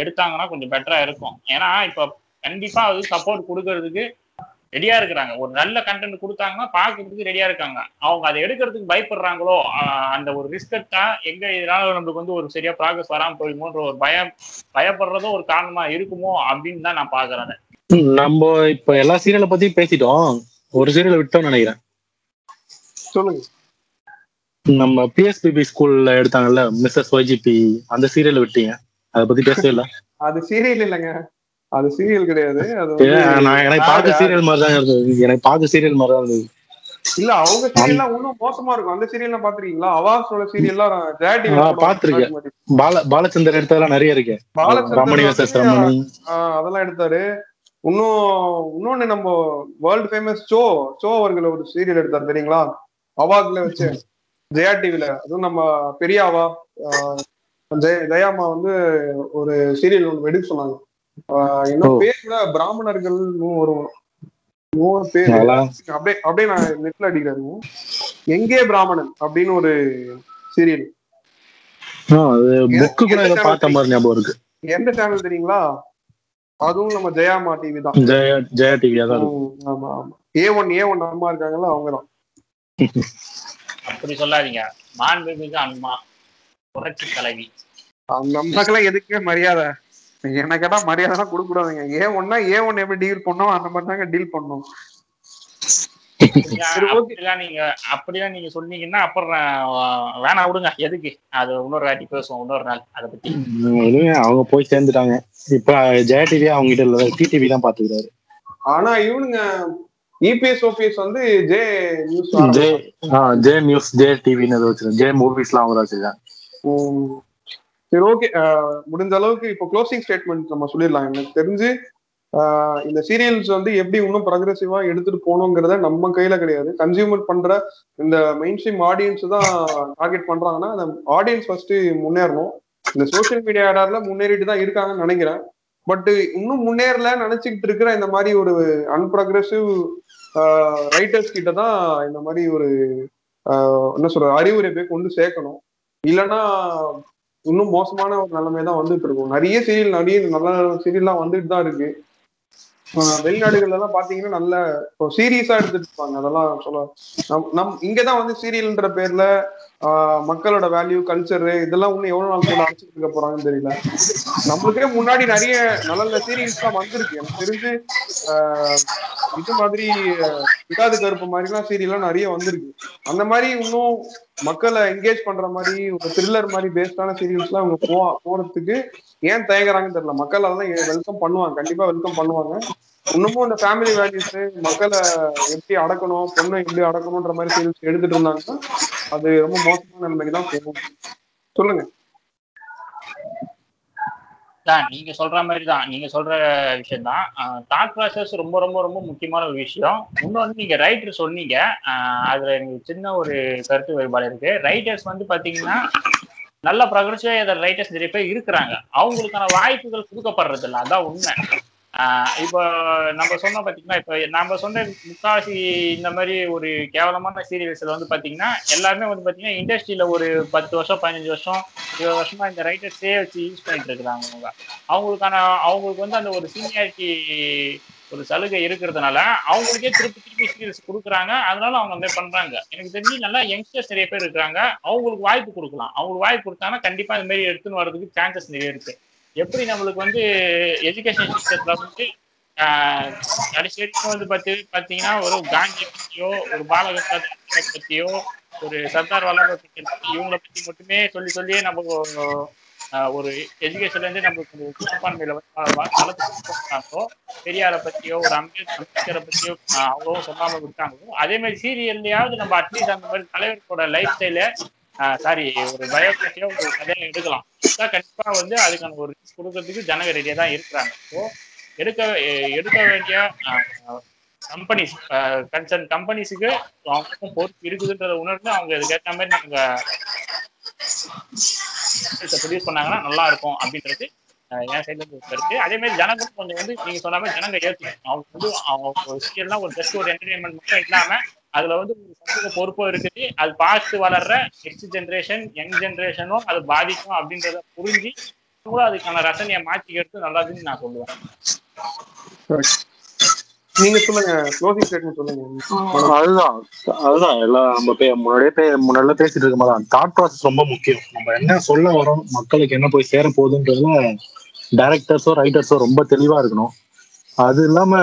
எடுத்தாங்கன்னா கொஞ்சம் பெட்டரா இருக்கும். ஏன்னா இப்ப கண்டிப்பா அது சப்போர்ட் கொடுக்கறதுக்கு ரெடியா இருக்கிறாங்க. ஒரு நல்ல கண்டென்ட் கொடுத்தாங்கன்னா பார்க்கறதுக்கு ரெடியா இருக்காங்க. அவங்க அதை எடுக்கிறதுக்கு பயப்படுறாங்களோ அந்த ஒரு ரிஸ்க் எடுத்தா எங்க இதனால நம்மளுக்கு வந்து ஒரு சரியா ப்ராக்ரஸ் வராம போயிடுமோன்ற ஒரு பயம் பயப்படுறதும் ஒரு காரணமா இருக்குமோ அப்படின்னு தான் நான் பாக்குறேன் நம்ம இப்ப எல்லா சீரியலை பத்தி பேசிட்டோம். ஒரு சீரியலை விட்டோம்னு நினைக்கிறேன். சொல்லுங்க. நம்ம பிஎஸ்பிபி ஸ்கூல்ல எடுத்தாங்கல்ல மிஸ்ஸஸ் ஒய்ஜிபி அந்த சீரியலை விட்டீங்க. அதை பத்தி பேசவே இல்ல. அது சீரியல் இல்லைங்க. அது சீரியல் கிடையாது. நான் எனக்கு பார்க்க சீரியல் மாதிரி தான் இருந்தது. எனக்கு பார்க்க சீரியல் மாதிரி தான் இருந்தது. இல்ல அவங்க சீரியல்லாம் இன்னும் மோசமா இருக்கும். அந்த சீரியல்லாம் பாத்திருக்கீங்களா? அவாஸோட சீரியல்லாம் ஜெயா ஆ, பார்த்திருக்கேன். பால பாலச்சந்தர் எடுத்ததெல்லாம் நிறைய இருக்கு. பாலச்சந்தர் ரமணி வந்து, வர்சஸ் ரமணி. ஆஹ் அதெல்லாம் எடுத்தாரு. இன்னும் இன்னொன்னு நம்ம வேர்ல்டு ஃபேமஸ் சோ சோ அவர்கள் ஒரு சீரியல் எடுத்தாரு தெரியுங்களா? அவாக்ல வச்சு. ஜெயா டிவில அதுவும் நம்ம பெரியாவா ஜெய ஜெயாமா வந்து ஒரு சீரியல் ஒன்று எடுக்க சொன்னாங்க. இன்னும். பேர் கூட பிராமணர்கள் வரும் பேர். அப்படியே அப்படியே நான் நெட்ல அடிக்கிறாரு எங்கே பிராமணன்? அப்படின்னு ஒரு சீரியல் ஆ, அது புக்கு கூட ஏதோ பார்த்த மாதிரி ஞாபகம் இருக்கு. எந்த சேனல் தெரியுங்களா? அதுவும் நம்ம ஜெயாமா டிவி தான். ஜெயா ஜெயா டிவியா தான் ஆமா ஆமா. ஏ ஒன் ஏ ஒன் அம்மா இருக்காங்கல்ல அவங்க தான் அப்படி சொல்லாதீங்க. மாண்புமிகு அம்மா புரட்சி தலைவி அந்த அம்மாக்கெல்லாம் எதுக்கு மரியாதை? என்ன கேட்டா மரியாதை கொடுக்க கூடாதுங்க ஏ ஒன்னா ஏ ஒன் எப்படி டீல் பண்ணோம் அந்த மாதிரி தாங்க டீல் பண்ணோம் நீங்க அப்படிலாம் நீங்க சொன்னீங்கன்னா அப்புறம் வேணாம் விடுங்க. எதுக்கு? அது இன்னொரு வாட்டி பேசுவோம் இன்னொரு நாள் அதை பத்தி. அவங்க போய் சேர்ந்துட்டாங்க. இப்ப ஜெயா டிவி அவங்க கிட்ட இல்ல டிடிவி தான் பாத்துக்கிறாரு ஆனா இவனுங்க இபிஎஸ் ஓபிஎஸ் வந்து J news J J news J டிவின்னு ஏதோ வச்சிருக்கேன் ஜே மூவிஸ்லாம் அவங்க வச்சிருக்காங்க. சரி ஓகே முடிஞ்ச அளவுக்கு இப்போ க்ளோசிங் ஸ்டேட்மெண்ட் நம்ம சொல்லிடலாம். எனக்கு தெரிஞ்சு இந்த சீரியல்ஸ் வந்து எப்படி இன்னும் ப்ரொக்ரெசிவா எடுத்துட்டு போகணுங்கிறத நம்ம கையில கிடையாது. கன்சியூமர் பண்ற இந்த மெயின் ஸ்ட்ரீம் ஆடியன்ஸ் தான் டார்கெட் பண்றாங்கன்னா அந்த ஆடியன்ஸ் ஃபர்ஸ்ட் முன்னேறணும். இந்த சோஷியல் மீடியா ஆடாரில் முன்னேறிட்டு தான் இருக்காங்கன்னு நினைக்கிறேன். பட் இன்னும் முன்னேறல நினைச்சுக்கிட்டு இருக்கிற இந்த மாதிரி ஒரு அன்ப்ரக்ரெசிவ் ரைட்டர்ஸ் கிட்ட தான் இந்த மாதிரி ஒரு என்ன சொல்ற அறிவுரை போய் கொண்டு சேர்க்கணும். இல்லைன்னா இன்னும் மோசமான ஒரு நிலைமை தான் வந்துட்டு இருக்கும். நிறைய சீரியல் நிறைய நல்ல சீரியல்லாம் வந்துட்டு தான் இருக்கு. ஆஹ் வெளிநாடுகள்ல எல்லாம் பாத்தீங்கன்னா நல்ல இப்போ சீரியஸா எடுத்துட்டு இருப்பாங்க. அதெல்லாம் சொல்ல நம் நம் இங்கதான் வந்து சீரியல்ன்ற பேர்ல மக்களோட வேல்யூ கல்ச்சர் இதெல்லாம் இன்னும் எவ்வளவு நாள் கூட அழைச்சிட்டு இருக்க போறாங்கன்னு தெரியல. நம்மளுக்கே முன்னாடி நிறைய நல்ல நல்ல சீரியல்ஸ் தான் வந்திருக்கு. எனக்கு தெரிஞ்சு ஆஹ் இது மாதிரி ஆஹ் விடாது கருப்பு மாதிரிலாம் சீரியல்லாம் நிறைய வந்திருக்கு. அந்த மாதிரி இன்னும் மக்களை என்கேஜ் பண்ற மாதிரி ஒரு த்ரில்லர் மாதிரி பேஸ்டான சீரியல்ஸ்லாம் அவங்க போ போறதுக்கு ஏன் தயங்குறாங்கன்னு தெரியல. மக்கள் அதெல்லாம் வெல்கம் பண்ணுவாங்க. கண்டிப்பா வெல்கம் பண்ணுவாங்க. இன்னமும் இந்த ஃபேமிலி வேல்யூஸ் மக்களை எப்படி அடக்கணும் பொண்ணை எப்படி அடக்கணும்ன்ற மாதிரி சீரியல்ஸ் எடுத்துட்டு இருந்தாங்கன்னா அது ரொம்ப மோசமான நிலைமைக்கு தான் போகும். சொல்லுங்க. தான் நீங்க சொல்ற மாதிரி தான். நீங்க சொல்ற விஷயம் தான் தாட் ப்ராசஸ் ரொம்ப ரொம்ப ரொம்ப முக்கியமான ஒரு விஷயம். இன்னொன்று நீங்க ரைட்டர் சொன்னீங்க. அதுல எனக்கு சின்ன ஒரு கருத்து வேறுபாடு இருக்கு. ரைட்டர்ஸ் வந்து பாத்தீங்கன்னா நல்ல ப்ரொக்ரஸிவ் ரைட்டர்ஸ் நிறைய பேர் இருக்கிறாங்க. அவங்களுக்கான வாய்ப்புகள் கொடுக்கப்படுறது இல்லை அதான் உண்மை. இப்போ நம்ம சொன்ன பாத்தீங்கன்னா இப்போ நம்ம சொன்ன முக்காசி இந்த மாதிரி ஒரு கேவலமான சீரியல்ஸ்ல வந்து பாத்தீங்கன்னா எல்லாருமே வந்து பாத்தீங்கன்னா இண்டஸ்ட்ரியில ஒரு பத்து வருஷம் பதினஞ்சு வருஷம் இருபது வருஷமா இந்த ரைட்டர்ஸே வச்சு யூஸ் பண்ணிட்டு இருக்கிறாங்க அவங்க அவங்களுக்கான அவங்களுக்கு வந்து அந்த ஒரு சீனியாரிட்டி ஒரு சலுகை இருக்கிறதுனால அவங்களுக்கே திருப்பி திருப்பி சீரியல்ஸ் கொடுக்குறாங்க. அதனால அவங்க அந்த பண்றாங்க. எனக்கு தெரிஞ்சு நல்லா யங்ஸ்டர்ஸ் நிறைய பேர் இருக்கிறாங்க. அவங்களுக்கு வாய்ப்பு கொடுக்கலாம். அவங்களுக்கு வாய்ப்பு கொடுத்தாங்கன்னா கண்டிப்பா இந்த மாதிரி எடுத்துன்னு வர்றதுக்கு சான்சஸ் நிறைய இருக்கு. எப்படி நம்மளுக்கு வந்து எஜுகேஷன் சிஸ்டத்துல வந்து கடைசி வரைக்கும் வந்து பார்த்து பார்த்தீங்கன்னா ஒரு காந்தி பத்தியோ ஒரு பாலகங்காதர் பத்தியோ ஒரு சர்தார் வல்லபாய் பட்டேல் பத்தி இவங்களை பத்தி மட்டுமே சொல்லி சொல்லியே நம்ம ஒரு எஜுகேஷன்ல இருந்து நம்மளுக்கு ஒரு சிறுபான்மையில வந்து வளர்த்து பெரியாரை பத்தியோ ஒரு அம்பேத் அம்பேத்கரை பத்தியோ அவ்வளோ அவ்வளவோ சொல்லாம விட்டாங்களோ அதே மாதிரி சீரியல்லையாவது நம்ம அட்லீஸ்ட் அந்த மாதிரி தலைவர்களோட லைஃப் ஸ்டைல சாரி ஒரு பயோகிராஃபியா ஒரு கதையை எடுக்கலாம். கண்டிப்பா வந்து அதுக்கான ஒரு ரிஸ்க் கொடுக்கறதுக்கு ஜனங்க ரெடியா தான் இருக்கிறாங்க. ஸோ எடுக்க எடுக்க வேண்டிய கம்பெனிஸ் கன்சர்ன் கம்பெனிஸுக்கு அவங்களுக்கும் பொறுப்பு இருக்குதுன்றத உணர்ந்து அவங்க இதுக்கேற்ற மாதிரி நாங்க ப்ரொடியூஸ் பண்ணாங்கன்னா நல்லா இருக்கும் அப்படின்றது என் சைட்ல இருக்கு அதே மாதிரி ஜனங்களும் கொஞ்சம் வந்து நீங்க சொன்ன மாதிரி ஜனங்க ஏற்றுக்கணும் அவங்க வந்து அவங்க ஒரு ஒரு ஜஸ்ட் ஒரு என்டர்டைன்மெண்ட் மட்டும் இல்லாம அதுல வந்து ஒரு சமூக பொறுப்பும் இருக்குது அது பார்த்து வளர்ற நெக்ஸ்ட் ஜென்ரேஷன் யங் ஜென்ரேஷனும் அது பாதிக்கும் அப்படின்றத புரிஞ்சு அவங்களும் அதுக்கான ரசனையை மாற்றிக்கிறது நல்லதுன்னு நான் சொல்லுவேன். நீங்க சொல்லுங்க க்ளோசிங் ஸ்டேட்மெண்ட் சொல்லுங்க. அதுதான். அதுதான். எல்லாம் நம்ம பே முன்னாடியே பே முன்னாடியே பேசிட்டு இருக்க மாதிரி தாட் ப்ராசஸ் ரொம்ப முக்கியம். நம்ம என்ன சொல்ல வரோம் மக்களுக்கு என்ன போய் சேர போகுதுன்றதுல டைரக்டர்ஸோ ரைட்டர்ஸோ ரொம்ப தெளிவா இருக்கணும். அது இல்லாம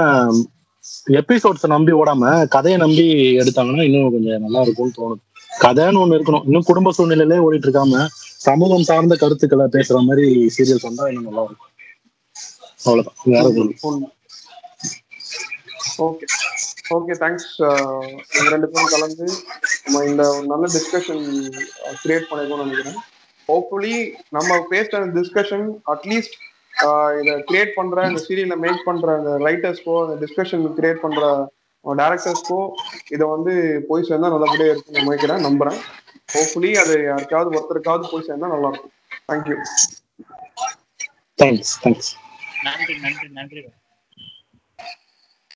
எபிசோட்ஸை நம்பி ஓடாம கதையை நம்பி எடுத்தாங்கன்னா இன்னும் கொஞ்சம் நல்லா இருக்கும்னு தோணுது. கதைன்னு ஒண்ணு இருக்கணும். இன்னும் குடும்ப சூழ்நிலையிலே ஓடிட்டு இருக்காம சமூகம் சார்ந்த கருத்துக்களை பேசுற மாதிரி சீரியல்ஸ் வந்தா இன்னும் நல்லா இருக்கும். அவ்வளவுதான். வேற ஓகே. ஓகே தேங்க்ஸ் எங்க ரெண்டு பேரும் கலந்து நம்ம இந்த ஒரு நல்ல டிஸ்கஷன் கிரியேட் பண்ணிருக்கோம்னு நினைக்கிறேன். ஹோப்ஃபுல்லி நம்ம பேசுற டிஸ்கஷன் அட்லீஸ்ட் இதை கிரியேட் பண்ற இந்த சீரியலை மேக் பண்ற அந்த ரைட்டர்ஸ்க்கோ அந்த டிஸ்கஷன் கிரியேட் பண்ற டேரக்டர்ஸ்க்கோ இதை வந்து போய் சேர்ந்தா நல்லபடியா இருக்கும்னு நினைக்கிறேன் நம்புறேன். ஹோப்ஃபுல்லி அது யாருக்காவது ஒருத்தருக்காவது போய் சேர்ந்தா நல்லா இருக்கும் தேங்க்யூ தேங்க்ஸ் தேங்க்ஸ் நன்றி நன்றி நன்றி.